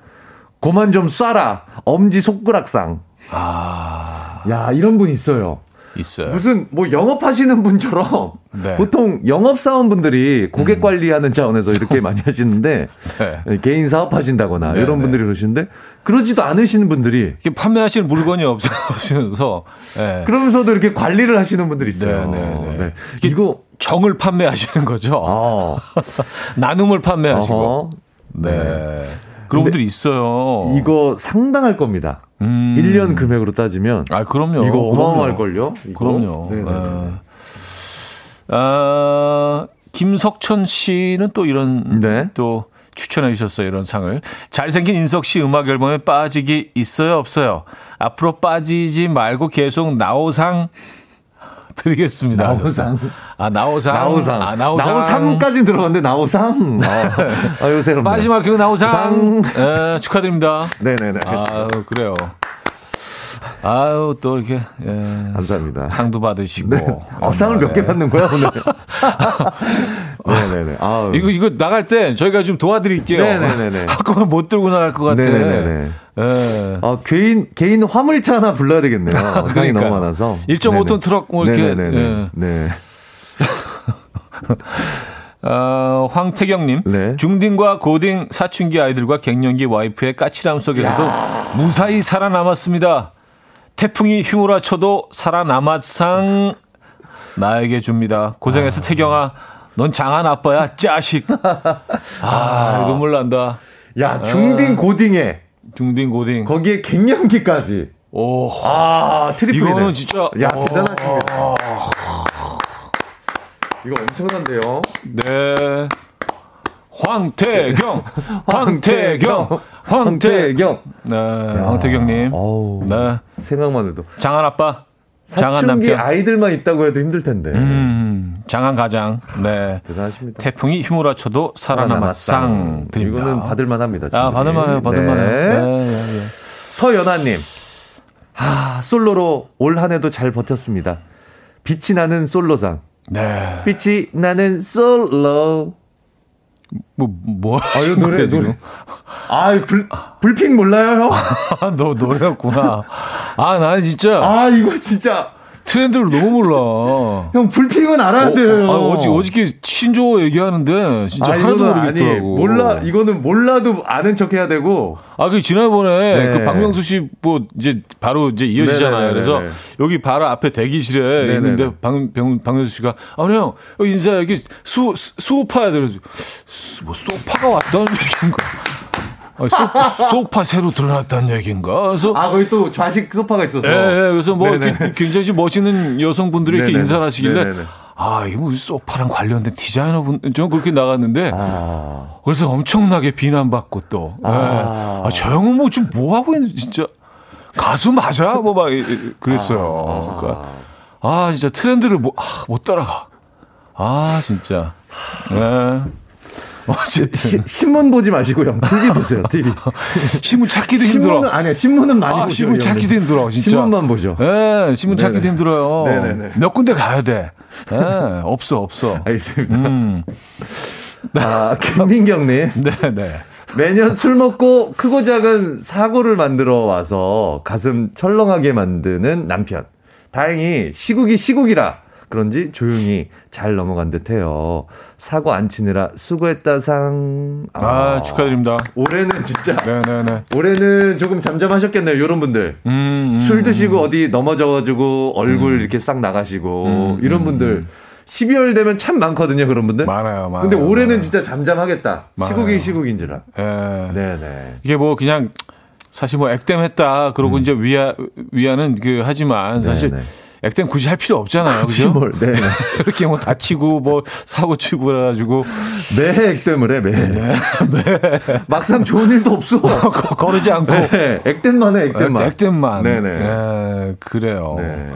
고만 좀 쏴라. 엄지 손가락상. 아. 야, 이런 분 있어요. 있어요. 무슨 뭐 영업하시는 분처럼 네. 보통 영업 사원분들이 고객 음. 관리하는 차원에서 이렇게 많이 하시는데 네. 개인 사업하신다거나 네, 이런 네. 분들이 그러시는데 그러지도 않으시는 분들이 판매하시는 물건이 없어서 네. 그러면서도 이렇게 관리를 하시는 분들이 있어요. 네, 이거 정을 판매하시는 거죠. 아. 나눔을 판매하시고. 어허. 네. 그런 분들이 있어요. 이거 상당할 겁니다. 음. 1년 금액으로 따지면. 아, 그럼요. 이거 어마어마할걸요? 그럼요. 네. 아, 김석천 씨는 또 이런 네. 또 추천해 주셨어요. 이런 상을. 잘생긴 인석 씨 음악 앨범에 빠지기 있어요, 없어요? 앞으로 빠지지 말고 계속 나오상 드리겠습니다. 나오상. 아, 나오상. 나오상. 아, 나오상. 나오상까지 들어갔는데, 나오상. 아, 아 요새 그럼. 마지막 그 나오상. 예, 축하드립니다. 네네네. 아, 그래요. 아유, 또 이렇게, 예. 감사합니다. 상도 받으시고. 네. 어, 상을 몇 개 받는 거야, 오늘? 네네네. 아유. 이거, 이거 나갈 때 저희가 좀 도와드릴게요. 네네네. 한꺼번에 못 들고 나갈 것 같아. 네네네. 예. 아, 개인, 개인 화물차 하나 불러야 되겠네요. 상이 그러니까. 너무 많아서. 1.5톤 트럭 뭐 이렇게. 네네네. 예. 네. 어, 황태경님, 네. 중딩과 고딩 사춘기 아이들과 갱년기 와이프의 까칠함 속에서도 야. 무사히 살아남았습니다. 태풍이 휘몰아쳐도 살아남았상 나에게 줍니다. 고생했어 아. 태경아. 넌 장한 아빠야, 짜식. 아, 아. 눈물 난다. 야, 중딩 고딩에. 중딩 고딩. 거기에 갱년기까지. 오. 아, 트리플이네. 이거는 진짜. 야, 대단하십니다. 이거 엄청난데요. 네. 황태경, 황태경, 황태경. 네, 황태경님. 네. 생각만 해도. 장한 아빠. 장한 남편. 아이들만 있다고 해도 힘들 텐데. 음, 장한 가장. 네. 대단하십니다. 태풍이 휘몰아쳐도 살아남았상 드립니다. 이거는 받을만 합니다. 아, 받을만 해요, 받을만 해요. 네. 네, 네, 네. 서연아님. 아, 솔로로 올 한 해도 잘 버텼습니다. 빛이 나는 솔로상. 네. 빛이 나는 솔로. 뭐, 뭐. 아, 이 노래, 노래. 아, 불, 불핑 몰라요, 형? 아, 너 노래였구나. 아, 나는 진짜. 아, 이거 진짜. 트렌드를 너무 몰라. 형 불핑은 알아야 어, 돼요. 아, 어제 어저께 신조 얘기하는데 진짜 아, 하나도 모르겠더라고. 아니, 몰라 이거는 몰라도 아는 척 해야 되고. 아, 그 지난번에 네. 그 박명수 씨 뭐 이제 바로 이제 이어지잖아요. 네네네네. 그래서 여기 바로 앞에 대기실에 네네네. 있는데 박, 박, 박명수 씨가 아, 형 인사 여기 수 수파야 돼서 뭐 소파가 왔다는 얘기인가. 아, 소, 소파 새로 드러났다는 얘기인가? 그래서 아 거기 또 좌식 소파가 있어서. 예, 예 그래서 뭐 네네. 굉장히 멋있는 여성분들이 이렇게 인사를 하시길래 네네네. 아 이거 뭐 소파랑 관련된 디자이너분 좀 그렇게 나갔는데 아. 그래서 엄청나게 비난받고 또. 아, 예. 아, 저 형은 뭐좀뭐 하고 있는 진짜 가수 맞아? 뭐 막 그랬어요. 아. 그러니까 아 진짜 트렌드를 못, 아, 못 따라가. 아 진짜. 예. 어쨌든 신문 보지 마시고요. TV 보세요. TV. 신문 찾기도 힘들어. 신문은 아니요. 신문은 많이 아, 보죠. 신문 찾기도 힘들어. 진짜. 신문만 보죠. 네, 신문 찾기도 네네. 힘들어요. 네네네. 몇 군데 가야 돼. 네, 없어 없어. 알겠습니다. 음. 아, 김민경님. 네네. 매년 술 먹고 크고 작은 사고를 만들어 와서 가슴 철렁하게 만드는 남편. 다행히 시국이 시국이라 그런지 조용히 잘 넘어간 듯해요. 사고 안 치느라 수고했다 상. 아, 아 축하드립니다. 올해는 진짜. 네네네. 올해는 조금 잠잠하셨겠네요, 이런 분들. 음, 음, 술 드시고 음. 어디 넘어져가지고 얼굴 음. 이렇게 싹 나가시고 음, 이런 음, 분들. 12월 되면 참 많거든요, 그런 분들. 많아요, 많아요. 근데 올해는 많아요. 진짜 잠잠하겠다. 많아요. 시국이 시국인지라. 예. 네네. 이게 뭐 그냥 사실 뭐 액땜했다. 그러고 이제 위아, 위안은 그 하지만 사실 네네. 액땜 굳이 할 필요 없잖아요. 그죠? 뭘, 네. 이렇게 뭐 다치고 뭐 사고 치고 그래가지고. 매 액땜을 해, 매. 네, 매. 막상 좋은 일도 없어. 거르지 않고. 네, 액땜만 해, 액땜만. 액땜만. 네네. 네, 그래요. 네.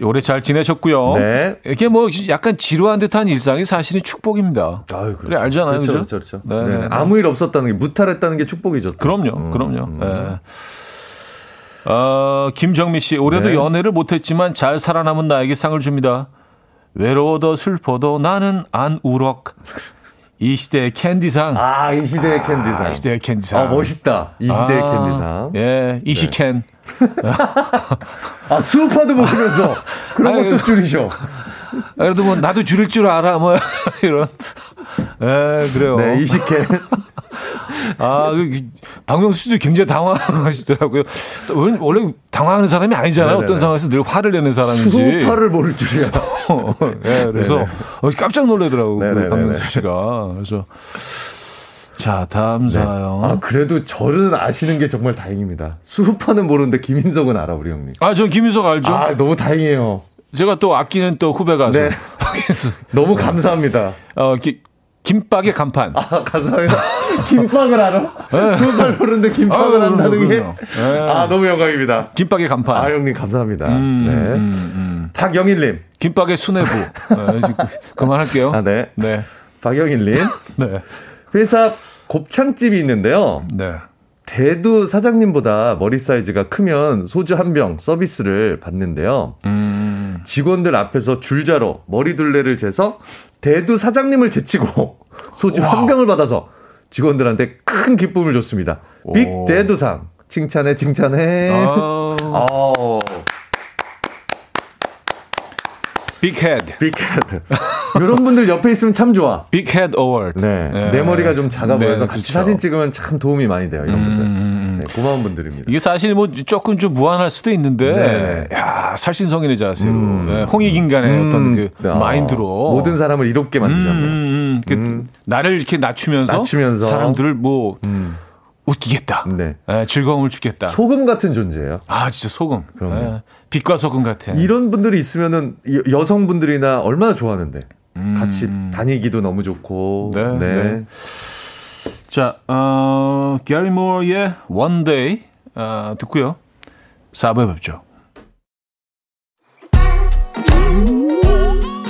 올해 잘 지내셨고요. 네. 이렇게 뭐 약간 지루한 듯한 일상이 사실은 축복입니다. 아유, 그렇죠. 그래 알잖아요, 그렇죠, 그렇죠. 그렇죠. 네, 네. 아무 일 없었다는 게 무탈했다는 게 축복이죠. 그럼요, 음, 그럼요. 음. 네. 어, 김정미 씨, 올해도 네. 연애를 못했지만 잘 살아남은 나에게 상을 줍니다. 외로워도 슬퍼도 나는 안 울억. 이 시대의 캔디상. 아, 이 시대의 아, 캔디상. 이 시대의 캔디상. 아, 멋있다. 이 시대의 아, 캔디상. 예, 이시캔. 네. 아, 수우파도 보시면서 그런 아니, 것도 줄이셔. 그래도 뭐 나도 줄일 줄 알아 뭐 이런. 예, 그래요. 네, 이시캔. 아, 그, 박명수 씨도 굉장히 당황하시더라고요. 원래 당황하는 사람이 아니잖아요. 네네네. 어떤 상황에서 늘 화를 내는 사람인지. 수화를 모를 줄이야. 네, 그래서 네네. 깜짝 놀라더라고요. 그 박명수 씨가. 그래서. 자, 다음 네. 사연. 아, 그래도 저는 아시는 게 정말 다행입니다. 수우파는 모르는데 김인석은 알아, 우리 형님. 아, 전 김인석 알죠. 아, 너무 다행이에요. 제가 또 아끼는 또 후배 가수. 네. 너무 감사합니다. 어, 기, 김밥의 간판. 아, 감사합니다. 김밥을 알아? 네. 스무 모르는데 김밥을 아, 한다는 게. 네. 아, 너무 영광입니다. 김밥의 간판. 아, 형님, 감사합니다. 음, 네. 음, 음. 박영일님. 김밥의 수뇌부. 네, 그만할게요. 아, 네. 네. 박영일님. 네. 회사 곱창집이 있는데요. 네. 대두 사장님보다 머리 사이즈가 크면 소주 한 병 서비스를 받는데요. 음. 직원들 앞에서 줄자로 머리 둘레를 재서 대두 사장님을 제치고 소주 와. 한 병을 받아서 직원들한테 큰 기쁨을 줬습니다. big 대두상 칭찬해 칭찬해. 아. 어. Big head. Big head. 이런 분들 옆에 있으면 참 좋아. Big head award. 네. 네. 내 머리가 좀 작아 네, 보여서 네, 같이 그렇죠. 사진 찍으면 참 도움이 많이 돼요. 이런 음, 분들. 음, 음. 네, 고마운 분들입니다. 이게 사실 뭐 조금 좀 무안할 수도 있는데, 네. 야 살신성인의 자세로 음. 네, 홍익인간의 음. 어떤 그 아, 마인드로 모든 사람을 이롭게 만드셨네요. 음, 그 나를 이렇게 낮추면서, 낮추면서 사람들을 뭐 웃기겠다. 네. 네. 즐거움을 주겠다. 소금 같은 존재예요. 아, 진짜 소금. 네. 빛과 소금 같은. 이런 분들이 있으면은 여성분들이나 얼마나 좋아하는데. 음. 같이 다니기도 너무 좋고. 네. 네. 네. 자, 어, 게리 모어의 One Day 어, 듣고요. 4부에 뵙죠.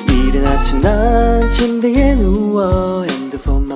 이른 아침 난 침대에 누워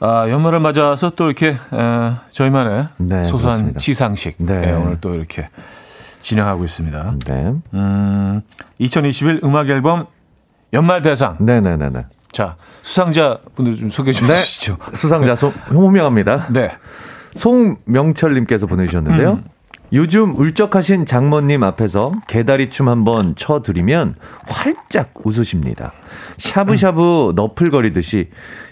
아, 연말을 맞아서 또 이렇게 에, 저희만의 네, 소소한 그렇습니다. 시상식 네. 네, 오늘 또 이렇게 진행하고 있습니다. 네. 음, 2021 음악 앨범 연말 대상. 네 네 네 네. 자, 수상자 분들 좀 소개 좀 네. 해주시죠. 수상자 소, 홍명합니다. 네. 송명철님께서 보내주셨는데요. 음. 요즘 울적하신 장모님 앞에서 개다리춤 한번 쳐드리면 활짝 웃으십니다. 샤브샤브 너플거리듯이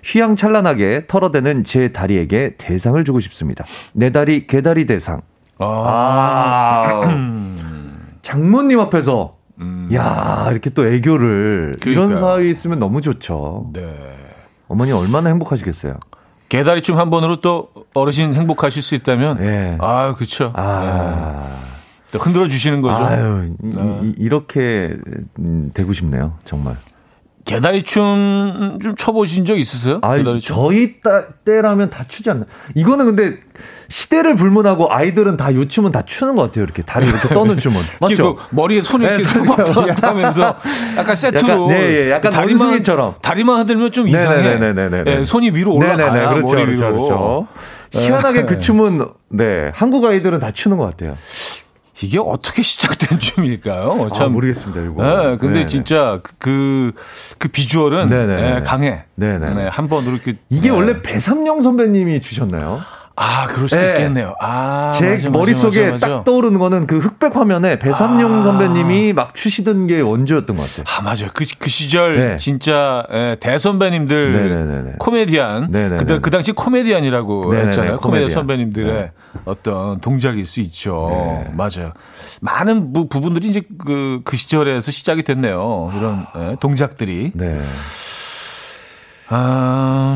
휘황찬란하게 털어대는 제 다리에게 대상을 주고 싶습니다. 내 다리 개다리 대상. 아. 장모님 앞에서 음. 야 이렇게 또 애교를 그러니까요. 이런 사이에 있으면 너무 좋죠. 네. 어머니 얼마나 행복하시겠어요. 개다리춤 한 번으로 또 어르신 행복하실 수 있다면, 네. 아 그렇죠. 아. 네. 흔들어 주시는 거죠. 아유, 네. 이, 렇게 음, 되고 싶네요, 정말. 개다리 춤 좀 쳐보신 적 있으세요? 아, 저희 따, 때라면 다 추지 않나. 이거는 근데 시대를 불문하고 아이들은 다 요 춤은 다 추는 것 같아요. 이렇게 다리 이렇게 떠는 춤은 맞죠? 그 머리에 손을 이렇게 네, 왔다 갔다 하면서 약간 세트로 약간, 네, 예, 약간 다리만 처럼 다리만 흔들면 좀 이상해. 네네네네. 네, 손이 위로 올라가야 그렇죠, 머리 위로. 그렇죠, 그렇죠. 희한하게 그 춤은 네 한국 아이들은 다 추는 것 같아요. 이게 어떻게 시작된 춤일까요? 아, 참 아, 모르겠습니다. 이거. 네, 근데 네네. 진짜 그그 그 비주얼은 네, 강해. 네네. 네, 한 번으로 이렇게 이게 네. 원래 배삼영 선배님이 주셨나요? 아, 그럴 수도 네. 있겠네요. 아, 제 맞아, 머릿속에 맞아, 맞아, 딱 떠오르는 거는 그 흑백 화면에 배삼용 아. 선배님이 막 추시던 게 원조였던 것 같아요. 아, 맞아요. 그, 그 시절 네. 진짜 예, 대선배님들 네네네네. 코미디안 그, 그 당시 코미디안이라고 네네네. 했잖아요. 코미디안 선배님들의 네. 어떤 동작일 수 있죠. 네. 맞아요. 많은 부, 부분들이 이제 그, 그 시절에서 시작이 됐네요. 이런 예, 동작들이. 네. 아,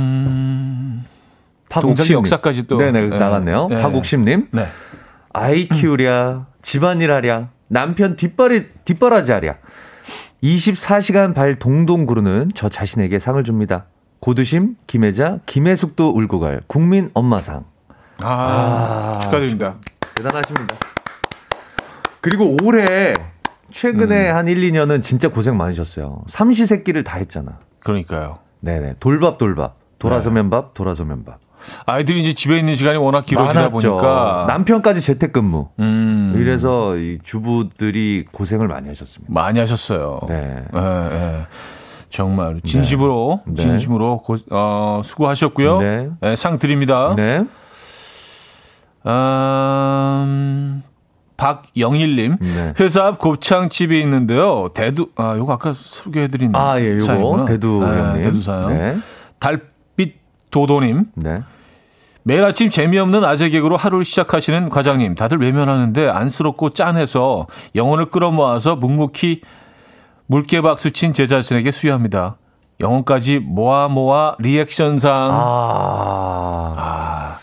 음... 동작 역사까지 또 네네 네, 나갔네요. 네. 박옥심님, 네. 아이 키우랴, 집안일 하랴, 남편 뒷발이 뒷바라지 하랴. 24시간 발 동동 구르는 저 자신에게 상을 줍니다. 고두심, 김혜자, 김혜숙도 울고 갈 국민 엄마상. 아, 아 축하드립니다. 대단하십니다. 그리고 올해 최근에 음. 한 1, 2년은 진짜 고생 많으셨어요. 삼시세끼를 다 했잖아. 그러니까요. 네네. 돌밥, 돌밥. 돌아서면 네. 밥, 돌아서면 밥. 아이들이 이제 집에 있는 시간이 워낙 길어지다 많았죠. 보니까 남편까지 재택근무. 음. 이래서 이 주부들이 고생을 많이 하셨습니다. 많이 하셨어요. 네. 네, 네. 정말 진심으로 네. 진심으로 고, 어, 수고하셨고요. 네. 네, 상 드립니다. 네. 음, 박영일님 네. 회사 앞 곱창집이 있는데요. 대두 아 요거 아까 소개해드린 아 예 요거 대두 네, 대두 사연. 네. 달빛 도도님. 네. 매일 아침 재미없는 아재 개그로 하루를 시작하시는 과장님. 다들 외면하는데 안쓰럽고 짠해서 영혼을 끌어모아서 묵묵히 물개박수 친 제 자신에게 수여합니다. 영혼까지 모아 모아 리액션상. 아. 아.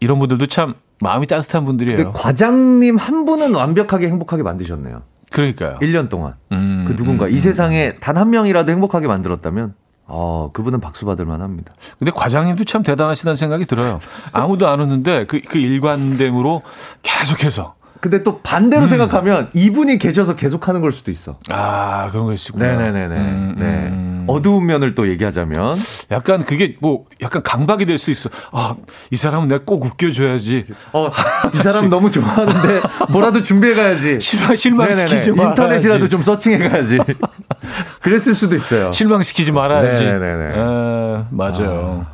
이런 분들도 참 마음이 따뜻한 분들이에요. 과장님 한 분은 완벽하게 행복하게 만드셨네요. 그러니까요. 1년 동안. 음, 그 누군가 음, 이 음. 세상에 단 한 명이라도 행복하게 만들었다면 어, 그분은 박수 받을 만합니다. 근데 과장님도 참 대단하시다는 생각이 들어요. 아무도 안 웃는데 그, 그 일관됨으로 계속해서 근데 또 반대로 음. 생각하면 이분이 계셔서 계속 하는 걸 수도 있어. 아, 그런 거 있구나. 네네네네. 음, 네. 음. 어두운 면을 또 얘기하자면. 약간 그게 뭐 약간 강박이 될 수 있어. 아, 이 사람은 내가 꼭 웃겨줘야지. 어, 이 사람 너무 좋아하는데 뭐라도 준비해가야지. 실망, 실망시키지 마 인터넷이라도 좀 서칭해가야지. 그랬을 수도 있어요. 실망시키지 말아야지. 네네네. 아, 맞아요. 아.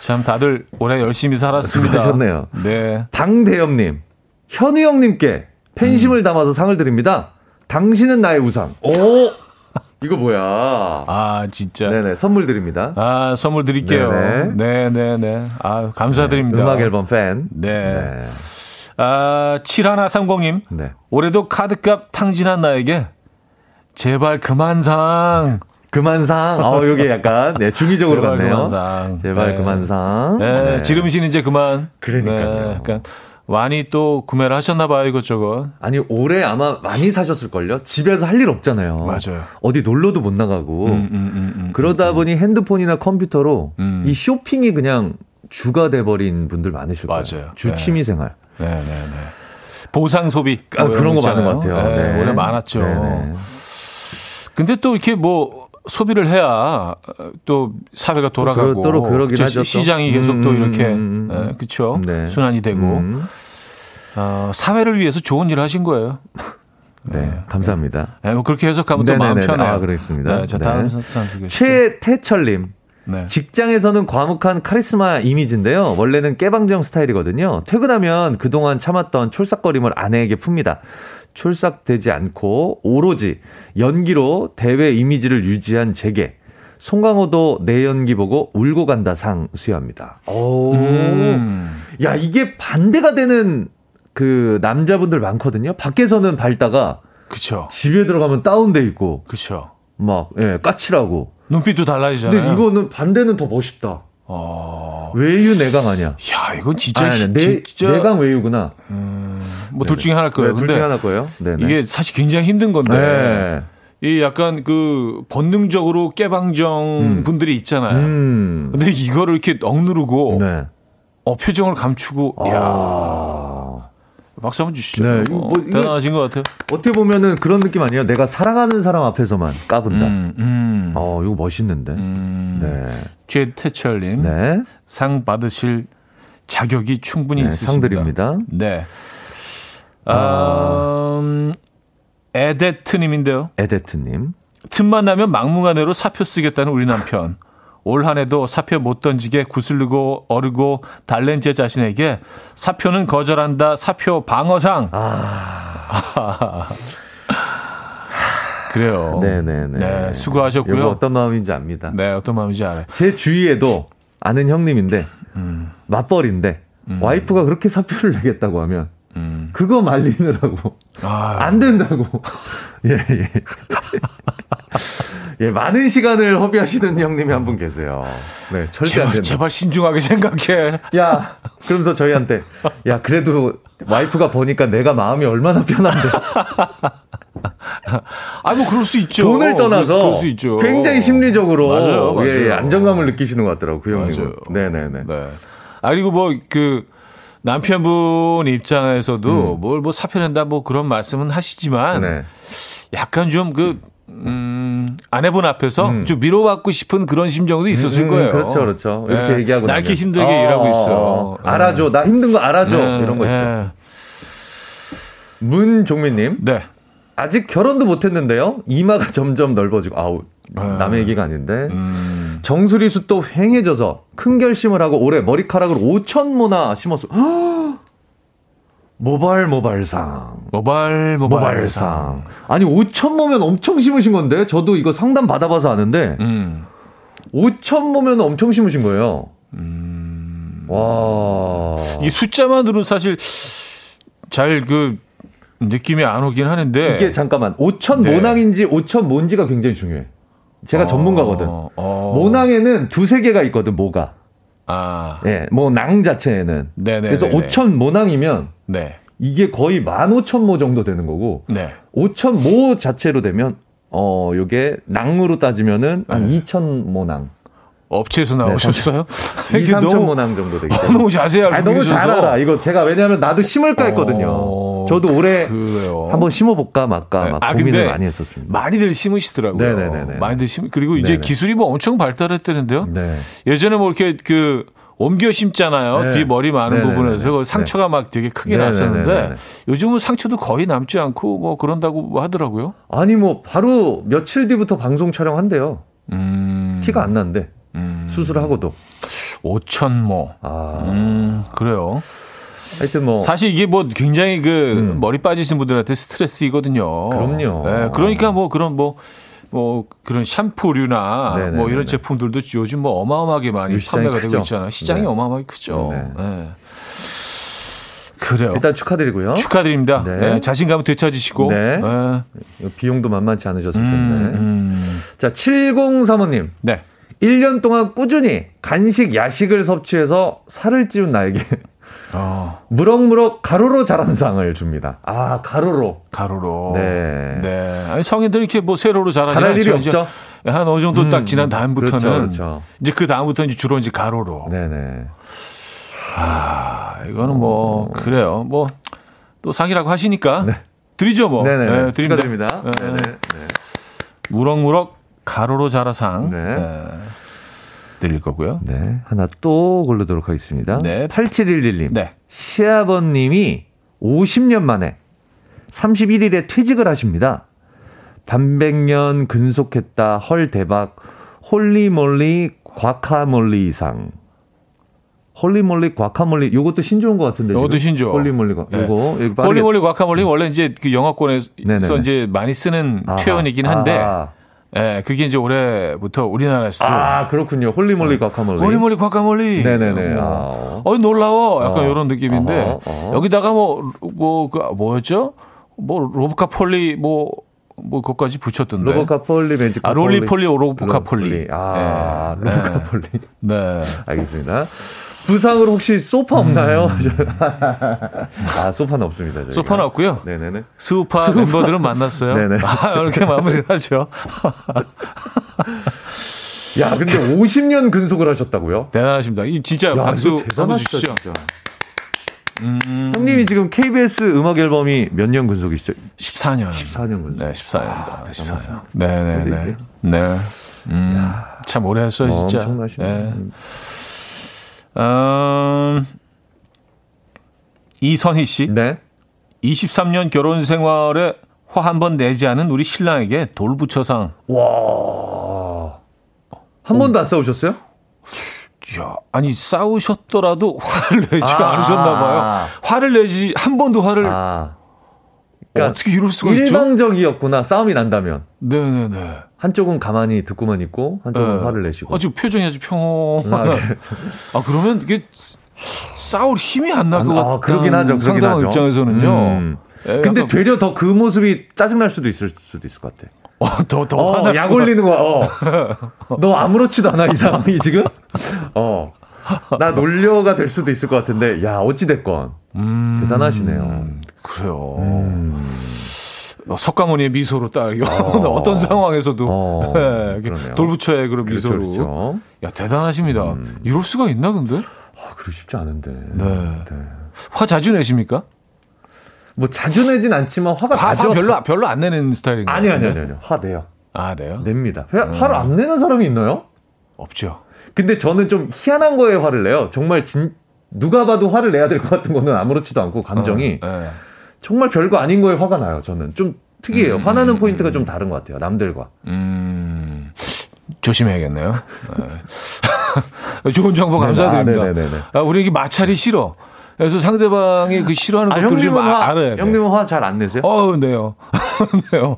참 다들 올해 열심히 살았습니다. 하셨네요. 네. 방대엽님. 현우 형님께 팬심을 음. 담아서 상을 드립니다. 당신은 나의 우상. 오! 이거 뭐야? 아, 진짜. 네네, 선물 드립니다. 아, 선물 드릴게요. 네네. 네네 아, 감사드립니다. 네, 음악 앨범 팬. 네. 네. 아, 7130님. 네. 올해도 카드값 탕진한 나에게 제발 그만 상. 그만 상. 어, 요게 약간, 네, 중의적으로 갔네요. 그만 상. 제발 네. 그만 상. 네. 네. 지름신 이제 그만. 그러니까요. 네, 약간 많이 또 구매를 하셨나 봐요, 이것저것. 아니, 올해 아마 많이 사셨을걸요? 집에서 할 일 없잖아요. 맞아요. 어디 놀러도 못 나가고. 음, 음, 음, 음 그러다 음, 음. 보니 핸드폰이나 컴퓨터로 이 쇼핑이 그냥 주가 돼버린 분들 많으실 거예요. 맞아요. 주 취미 생활. 네, 네, 네. 보상 소비. 아, 그런 거 많은 것 같아요. 네, 네. 올해 많았죠. 네, 네. 근데 또 이렇게 뭐 소비를 해야 또 사회가 돌아가고 또, 그러긴 하죠. 시장이 계속 또 이렇게 네, 그렇죠. 네. 순환이 되고 음. 어, 사회를 위해서 좋은 일을 하신 거예요. 네, 네. 감사합니다. 네, 뭐 그렇게 해석하면 또 마음 편해요. 아, 그렇습니다. 네, 자, 다음 네. 최태철님. 네. 직장에서는 과묵한 카리스마 이미지인데요. 원래는 깨방정 스타일이거든요. 퇴근하면 그동안 참았던 촐싹거림을 아내에게 풉니다. 촐싹되지 않고 오로지 연기로 대회 이미지를 유지한 제게 송강호도 내 연기 보고 울고 간다 상 수여합니다. 오. 음. 야, 이게 반대가 되는 그 남자분들 많거든요. 밖에서는 밝다가 그쵸. 집에 들어가면 다운돼 있고. 그쵸. 막, 예, 까칠하고. 눈빛도 달라지잖아요. 근데 이거는 반대는 더 멋있다. 어... 외유 내강 아니야? 야, 이건 진짜 아니, 아니, 내, 진짜 내강 외유구나. 음, 뭐둘 중에 하나일 거예요. 네, 둘중 하나일 거예요. 네네. 이게 사실 굉장히 힘든 건데. 네. 이 약간 그 본능적으로 깨방정 음. 분들이 있잖아요. 음. 근데 이거를 이렇게 억누르고 네. 어 표정을 감추고 아. 야. 박수 한번 주시죠. 네, 뭐, 뭐 대단하신 것 같아요. 어떻게 보면은 그런 느낌 아니에요? 내가 사랑하는 사람 앞에서만 까분다. 음, 음. 어, 이거 멋있는데. 음. 네. 최태철님. 네. 상 받으실 자격이 충분히 네, 있으십니다. 상 드립니다. 네. 아, 음, 에데트님인데요. 에데트님. 틈만 나면 막무가내로 사표 쓰겠다는 우리 남편. 올 한해도 사표 못 던지게 구슬르고 어르고 달랜 제 자신에게 사표는 거절한다 사표 방어상. 아. 그래요. 네네네. 네, 수고하셨고요. 어떤 마음인지 압니다. 네, 어떤 마음인지 알아요. 제 주위에도 아는 형님인데 음. 맞벌인데 음. 와이프가 그렇게 사표를 내겠다고 하면 음. 그거 말리느라고 아. 안 된다고. 예, 예. 예, 많은 시간을 허비하시는 형님이 한 분 계세요. 네, 절대 제발, 안 된다. 제발 신중하게 생각해. 야, 그러면서 저희한테 야, 그래도 와이프가 보니까 내가 마음이 얼마나 편한데. 아, 뭐 그럴 수 있죠. 돈을 떠나서 그럴, 수 있죠. 굉장히 심리적으로 맞아요, 맞아요. 예, 예, 안정감을 느끼시는 것 같더라고요, 그 형님은. 네, 네, 네. 네. 아, 그리고 뭐그 남편분 입장에서도 음. 뭘뭐 사표 낸다 뭐 그런 말씀은 하시지만 네. 약간 좀 그 음, 아내분 앞에서 음. 좀 위로받고 싶은 그런 심정도 있었을 음, 음 거예요. 그렇죠, 그렇죠. 이렇게 네. 얘기하고 날게 힘들게 어, 일하고 있어. 어, 어. 알아줘, 나 힘든 거 알아줘 네. 이런 거 있죠. 네. 문종민님, 네. 아직 결혼도 못했는데요. 이마가 점점 넓어지고 아우 네. 남의 얘기가 아닌데 음. 정수리수 또 휑해져서 큰 결심을 하고 올해 머리카락을 5천 모나 심었어. 모발 모발상. 모발 모발상. 아니 5천 모면 엄청 심으신 건데 저도 이거 상담 받아봐서 아는데 음. 5천 모면 엄청 심으신 거예요. 음. 와. 이 숫자만으로 사실 잘 그 느낌이 안 오긴 하는데 이게 잠깐만 5천 네. 모낭인지 5천 뭔지가 굉장히 중요해. 제가 어. 전문가거든. 어. 모낭에는 두세 개가 있거든 모가. 아. 예, 모낭 자체에는. 네네. 그래서 5천 모낭이면 네. 이게 거의 15,000모 정도 되는 거고 네. 5,000모 자체로 되면 어 요게 낭으로 따지면은 한 네. 2,000모낭. 업체에서 나오셨어요? 네, 2, 3천모낭 정도 되기 때문에. 너무 알고 아니, 너무 잘 알아. 이거 제가 왜냐하면 나도 심을까 했거든요. 어, 저도 올해 그래요. 한번 심어볼까 말까 네. 막 아, 고민을 많이 했었습니다. 많이들 심으시더라고요. 네네네. 많이들 심 그리고 이제 네네. 기술이 뭐 엄청 발달했다는데요. 네. 예전에 뭐 이렇게 그 옮겨 심잖아요. 네. 뒤 머리 많은 네네네네. 부분에서 그 상처가 네. 막 되게 크게 네네네네. 났었는데 요즘은 상처도 거의 남지 않고 뭐 그런다고 하더라고요. 아니 뭐 바로 며칠 뒤부터 방송 촬영한대요. 음. 티가 안 난대. 음. 수술하고도. 5천 뭐. 아. 음, 그래요. 하여튼 뭐 사실 이게 뭐 굉장히 그 음. 머리 빠지신 분들한테 스트레스이거든요. 그럼요. 네, 그러니까 뭐 그런 뭐뭐 그런 샴푸류나 네네네네. 뭐 이런 제품들도 요즘 뭐 어마어마하게 많이 판매가 크죠. 되고 있잖아요. 시장이 네. 어마어마하게 크죠. 네. 네. 그래요. 일단 축하드리고요. 축하드립니다. 네. 네, 자신감을 되찾으시고. 네. 네. 비용도 만만치 않으셨을 텐데. 음, 음. 자, 7035님. 네. 1년 동안 꾸준히 간식, 야식을 섭취해서 살을 찌운 나에게 어. 무럭무럭 가로로 자란 상을 줍니다. 아, 가로로. 가로로. 네. 네. 아니, 성인들 이렇게 뭐 세로로 자라지 자랄 일이 없죠. 한 어느 정도 음, 딱 지난 다음부터는 그렇죠, 그렇죠. 이제 그 다음부터는 이제 주로 이제 가로로. 네네. 아, 이거는 뭐 어. 그래요. 뭐 또 상이라고 하시니까 네. 드리죠 뭐. 네네. 네, 드립니다. 드립니다. 네. 네네. 네. 무럭무럭 가로로 자라 상. 네. 네. 드릴 거고요. 네. 하나 또 고르도록 하겠습니다. 네. 8711님. 네. 시아버님이 50년 만에 31일에 퇴직을 하십니다. 단백년 근속했다. 헐 대박. Holy moly guacamole상. Holy moly guacamole 요것도 신조어인 것 같은데. 요것도 신조어. Holy moly가. 네. 요거. Holy moly guacamole 원래 이제 그 영어권에서 네네네. 이제 많이 쓰는 아하. 표현이긴 한데 아하. 예, 그게 이제 올해부터 우리나라에서도 아 그렇군요. Holy moly guacamole. Holy moly guacamole. 네네네. 어, 어 놀라워. 약간 어. 이런 느낌인데 어허, 어허. 여기다가 뭐 뭐그 뭐였죠? 뭐 로보카 폴리 뭐. 뭐 그것까지 붙였던데. 로보카 폴리 매직. 아 roly-poly 오로보카 폴리. 아 네. 로보카 폴리. 네. 알겠습니다. 부상으로 혹시 소파 없나요? 음. 아, 소파는 없습니다. 저희가. 소파는 없고요. 네네네. 스우파, 스우파. 멤버들은 만났어요. 네네. 아, 이렇게 마무리를 하죠. 야, 근데 50년 근속을 하셨다고요? 대단하십니다. 이 진짜 야, 박수 한번 주시죠. 음. 형님이 지금 KBS 음악 앨범이 몇 년 근속이시죠? 14년. 14년 근속. 네, 14년입니다. 아, 14년. 네, 네, 네. 네. 음, 참 오래 했어요, 진짜. 엄청나시네. 네. 음, 이선희 씨. 네. 23년 결혼 생활에 화 한 번 내지 않은 우리 신랑에게 돌부처상. 와. 한 번도 안 싸우셨어요? 야, 아니 싸우셨더라도 화를 내지 아, 않으셨나 봐요. 화를 내지 한 번도 화를 아. 그러니까 어떻게 이럴 수가? 일방적이었구나 싸움이 난다면. 네네네. 한쪽은 가만히 듣고만 있고 한쪽은 네. 화를 내시고. 아주 표정이 아주 평온한. 아, 네. 아 그러면 이게 싸울 힘이 안 날 것 같다. 아, 그러긴 하죠. 그러긴 상대방 하죠. 입장에서는요. 음. 네, 근데 되려 더 그 모습이 짜증날 수도 있을 수도 있을 것 같아. 어, 더, 더. 어, 약 올리는 거야. 어. 너 아무렇지도 않아, 이 상황이 지금? 어. 나 놀려가 될 수도 있을 것 같은데, 야, 어찌됐건. 음, 대단하시네요. 그래요. 음. 석가모니의 미소로 딱 어. 떤 상황에서도 어. 네, 돌부처의 그런 그렇죠, 미소로 그렇죠. 야 대단하십니다. 음. 이럴 수가 있나 근데? 아 그러 쉽지 않은데. 네. 네. 화 자주 내십니까? 뭐 자주 내진 않지만 화가 화, 화 별로 별로 안 내는 스타일인가요? 아니요 아니요 아니요 화 내요. 아 내요? 냅니다. 화, 음. 화를 안 내는 사람이 있나요? 없죠. 근데 저는 좀 희한한 거에 화를 내요. 정말 진 누가 봐도 화를 내야 될 것 같은 거는 아무렇지도 않고 감정이 어, 네. 정말 별거 아닌 거에 화가 나요. 저는 좀 특이해요. 음, 화나는 음, 포인트가 좀 다른 것 같아요. 남들과. 음, 조심해야겠네요. 네. 좋은 정보 감사드립니다. 네, 아, 아, 우리 이게 마찰이 싫어. 그래서 상대방이 그 싫어하는 아, 것들을 좀 화, 알아야 돼. 형님은 화 잘 안 내세요? 어, 네요. 네요.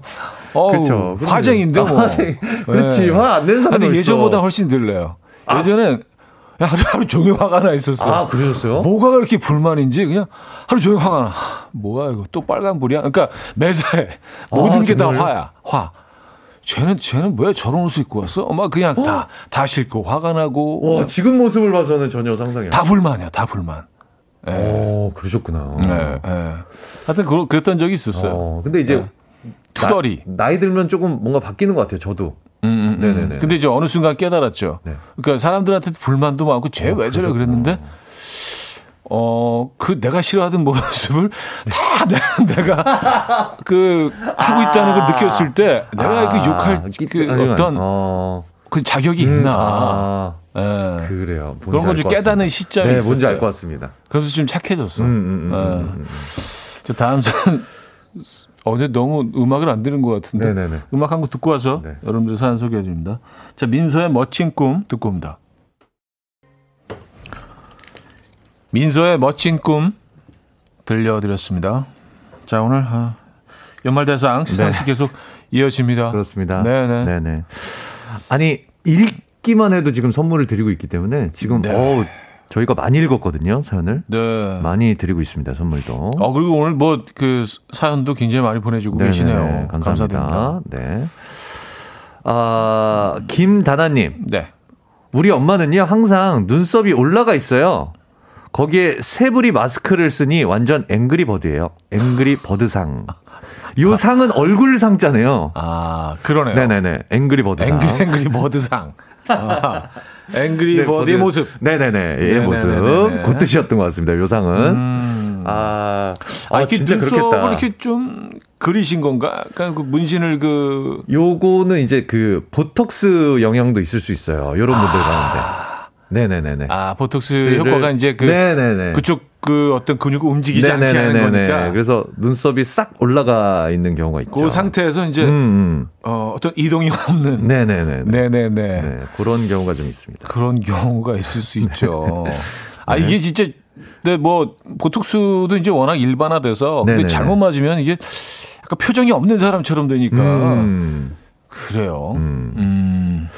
그렇죠. 화쟁인데 뭐. 화쟁. 그렇지. 네. 화안 내는 사람 근데 예전보다 훨씬 덜 내요. 아. 예전엔 하루, 하루 종일 화가 나 있었어. 아, 그러셨어요? 뭐가 그렇게 불만인지 그냥 하루 종일 화가 나. 하, 뭐야, 이거 또 빨간불이야? 그러니까 매사에 모든 아, 게다 화야, 화. 쟤는, 쟤는 왜 저런 옷을 입고 왔어? 막 그냥 어? 다, 다 싫고 화가 나고. 와, 지금 모습을 봐서는 전혀 상상이 다 불만이야, 다 불만. 예. 오, 그러셨구나. 네, 예. 하여튼 그, 그랬던 적이 있었어요. 어, 근데 이제. 네. 투덜이. 나, 나이 들면 조금 뭔가 바뀌는 것 같아요, 저도. 음, 음, 음. 네네네. 근데 이제 어느 순간 깨달았죠. 네. 그러니까 사람들한테 불만도 많고 쟤왜 어, 저래 그랬는데 어, 그 내가 싫어하던 모습을 다 내가 그 하고 있다는 걸 느꼈을 때 내가 아, 그 욕할 그 어떤 어. 그 자격이 음, 있나. 아, 네. 그래요. 그런 걸 좀 깨닫는 시점이 네, 있었어요. 뭔지 알 것 같습니다. 그래서 좀 착해졌어. 음, 음, 음, 네. 다음 선 어, 근데 너무 음악을 안 들은 것 같은데. 네네네. 음악 한 곡 듣고 와서 네. 여러분들 사연 소개해 줍니다. 자, 민서의 멋진 꿈 듣고 옵니다. 민서의 멋진 꿈 들려드렸습니다. 자, 오늘 아, 연말 대상 시상식 네. 계속 이어집니다. 그렇습니다. 네네. 네네. 아니, 읽기만 해도 지금 선물을 드리고 있기 때문에 지금, 네. 어 저희가 많이 읽었거든요, 사연을. 네. 많이 드리고 있습니다, 선물도. 어, 그리고 오늘 뭐 그 사연도 굉장히 많이 보내주고 네네, 계시네요. 감사합니다. 감사드립니다. 네. 아, 김다나님. 네. 우리 엄마는요, 항상 눈썹이 올라가 있어요. 거기에 새부리 마스크를 쓰니 완전 앵그리 버드예요. 앵그리 버드상. 요 아. 상은 얼굴 상자네요. 아, 그러네요. 네네네. 앵그리 버드상. 앵그리, 앵그리 버드상. 아, 앵그리 네, 버드의 모습. 네네네. 의 모습. 그 뜻이었던 것 같습니다. 요 상은. 음. 아, 아, 아 진짜 그렇겠다. 이렇게 좀 그리신 건가? 약간 그 문신을 그. 요거는 이제 그 보톡스 영향도 있을 수 있어요. 요런 분들 아. 가운데. 네네네네. 아, 보톡스 효과가 이제 그 네네네. 그쪽 그 어떤 근육을 움직이지 네네네네네. 않게 하는 거니까. 그래서 눈썹이 싹 올라가 있는 경우가 있죠. 그 상태에서 이제 음, 음. 어, 어떤 이동이 없는 네네네. 네네네. 네, 그런 경우가 좀 있습니다. 그런 경우가 있을 수 있죠. 네. 아, 이게 진짜 근데 뭐 보톡스도 이제 워낙 일반화돼서 근데 잘못 맞으면 이게 약간 표정이 없는 사람처럼 되니까 음. 그래요. 음. 음.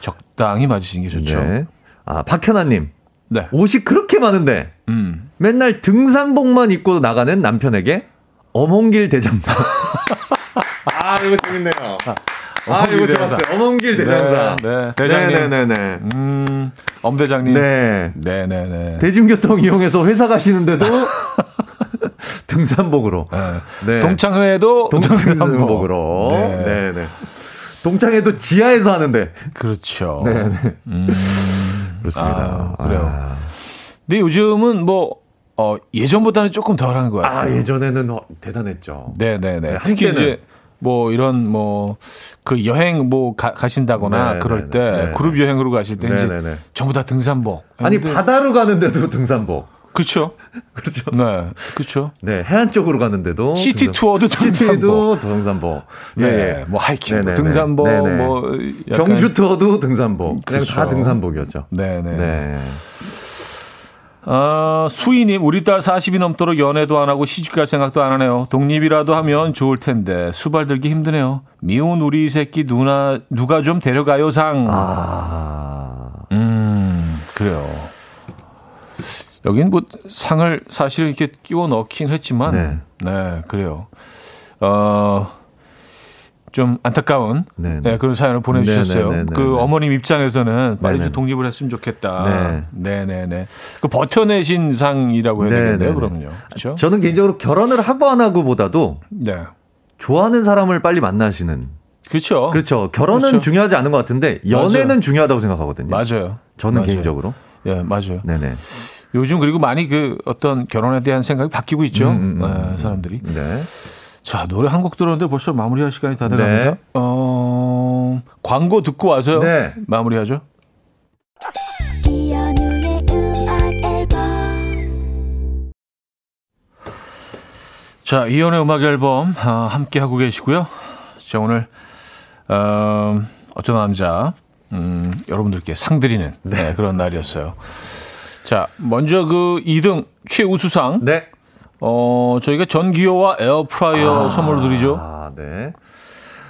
적당히 맞으시는 게 좋죠. 네. 아, 박현아님. 네. 옷이 그렇게 많은데, 음. 맨날 등산복만 입고 나가는 남편에게 어몽길 대장사. 아, 이거 재밌네요. 아, 이거 좋았어요. 어몽길 대장사. 네, 네. 대장님. 네네네. 네, 음, 엄 대장님. 네. 네네네. 대중교통 이용해서 회사 가시는데도 등산복으로. 네. 네. 동창회에도 등산복으로. 네. 네 네. 동창회도 지하에서 하는데. 그렇죠. 네. 네. 음. 그렇습니다. 아, 그래요. 아. 근데 요즘은 뭐, 어, 예전보다는 조금 덜 한 것 같아요. 아, 예전에는 어, 대단했죠. 네네네. 네, 특히 이제 뭐 이런 뭐 그 여행 뭐 가, 가신다거나 네네네. 그럴 때 네네. 그룹 여행으로 가실 때 네네네. 이제 전부 다 등산복. 아니 바다로 가는데도 등산복. 그렇죠. 그렇죠. 네. 그렇죠. 네. 해안 쪽으로 가는데도 시티 투어도 등산복. 등산복. 네. 네. 뭐 하이킹, 뭐 등산복, 네네. 뭐 경주 투어도 등산복. 그냥 그렇죠. 다 등산복이었죠. 네, 네. 네. 어, 수희님, 우리 딸 40이 넘도록 연애도 안 하고 시집갈 생각도 안 하네요. 독립이라도 하면 좋을 텐데, 수발 들기 힘드네요. 미운 우리 새끼 누나, 누가 좀 데려가요, 상. 아. 음, 그래요. 여긴 뭐 상을 사실은 이렇게 끼워 넣긴 했지만, 네, 네 그래요. 어, 좀 안타까운 네, 네, 그런 사연을 보내주셨어요. 네네네네. 그 어머님 입장에서는 빨리 좀 독립을 했으면 좋겠다. 네, 네, 네. 그 버텨내신 상이라고 해야 되겠네요. 그러면요. 그렇죠? 저는 개인적으로 결혼을 하고 안 하고보다도 네. 좋아하는 사람을 빨리 만나시는. 그렇죠. 그렇죠. 결혼은 그렇죠. 중요하지 않은 것 같은데 연애는 맞아요. 중요하다고 생각하거든요. 맞아요. 저는 맞아요. 개인적으로. 예, 맞아요. 네네. 요즘 그리고 많이 그 어떤 결혼에 대한 생각이 바뀌고 있죠. 음, 음, 음, 네, 사람들이. 네. 자, 노래 한 곡 들었는데 벌써 마무리할 시간이 다 돼갑니다. 네. 어, 광고 듣고 와서요. 네. 마무리하죠. 자, 이연의 음악 앨범 아, 함께 하고 계시고요. 자, 오늘 어, 어쩌다 남자 음, 여러분들께 상 드리는 네, 그런 날이었어요. 자, 먼저 그 2등 최우수상. 네. 어, 저희가 전기요와 에어프라이어 아, 선물로 드리죠. 아, 네.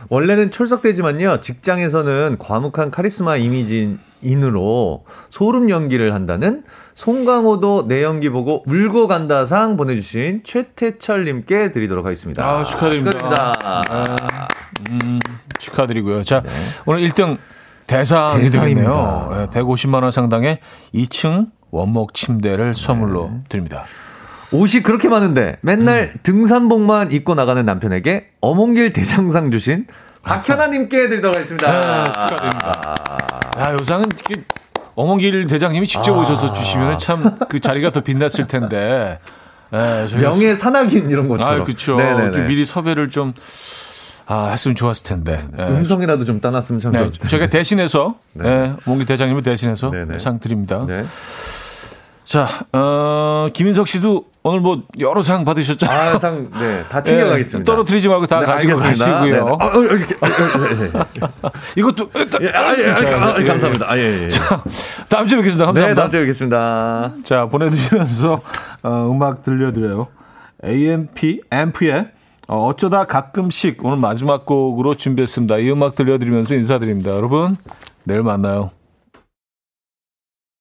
원래는 철석되지만요. 직장에서는 과묵한 카리스마 이미지인으로 소름 연기를 한다는 송강호도 내 연기 보고 울고 간다 상 보내주신 최태철님께 드리도록 하겠습니다. 아, 축하드립니다. 축하드립니다. 아, 음, 축하드리고요. 자, 네. 오늘 1등 대상이 되겠네요. 네, 150만 원 상당의 2층 원목 침대를 선물로 네. 드립니다. 옷이 그렇게 많은데 맨날 음. 등산복만 입고 나가는 남편에게 어몽길 대장상 주신 박현아님께 드리도록 하겠습니다. 네, 축하드립니다. 아, 요상은 어몽길 대장님이 직접 아. 오셔서 주시면 참 그 자리가 더 빛났을 텐데. 네, 명예 산악인 이런 것처럼. 아, 그렇죠. 미리 섭외를 좀 아, 했으면 좋았을 텐데. 네. 음성이라도 좀 따놨으면 참 네, 좋았을 텐데. 제가 대신해서, 네. 네, 몽기 대장님을 대신해서. 상 드립니다. 네. 자, 어, 김인석 씨도 오늘 뭐 여러 상 받으셨잖아요. 아, 상, 네, 다 챙겨가겠습니다. 네, 떨어뜨리지 말고 다 네, 가지고 알겠습니다. 가시고요. 네, 이것도 예, 아, 예, 자, 아, 예, 감사합니다. 아, 예, 예. 자, 다음 주에 뵙겠습니다. 감사합니다. 네, 다음 주에 뵙겠습니다. 자, 보내드리면서 어, 음악 들려드려요. AMP, 앰프의 어, 어쩌다 가끔씩 오늘 마지막 곡으로 준비했습니다. 이 음악 들려드리면서 인사드립니다. 여러분, 내일 만나요.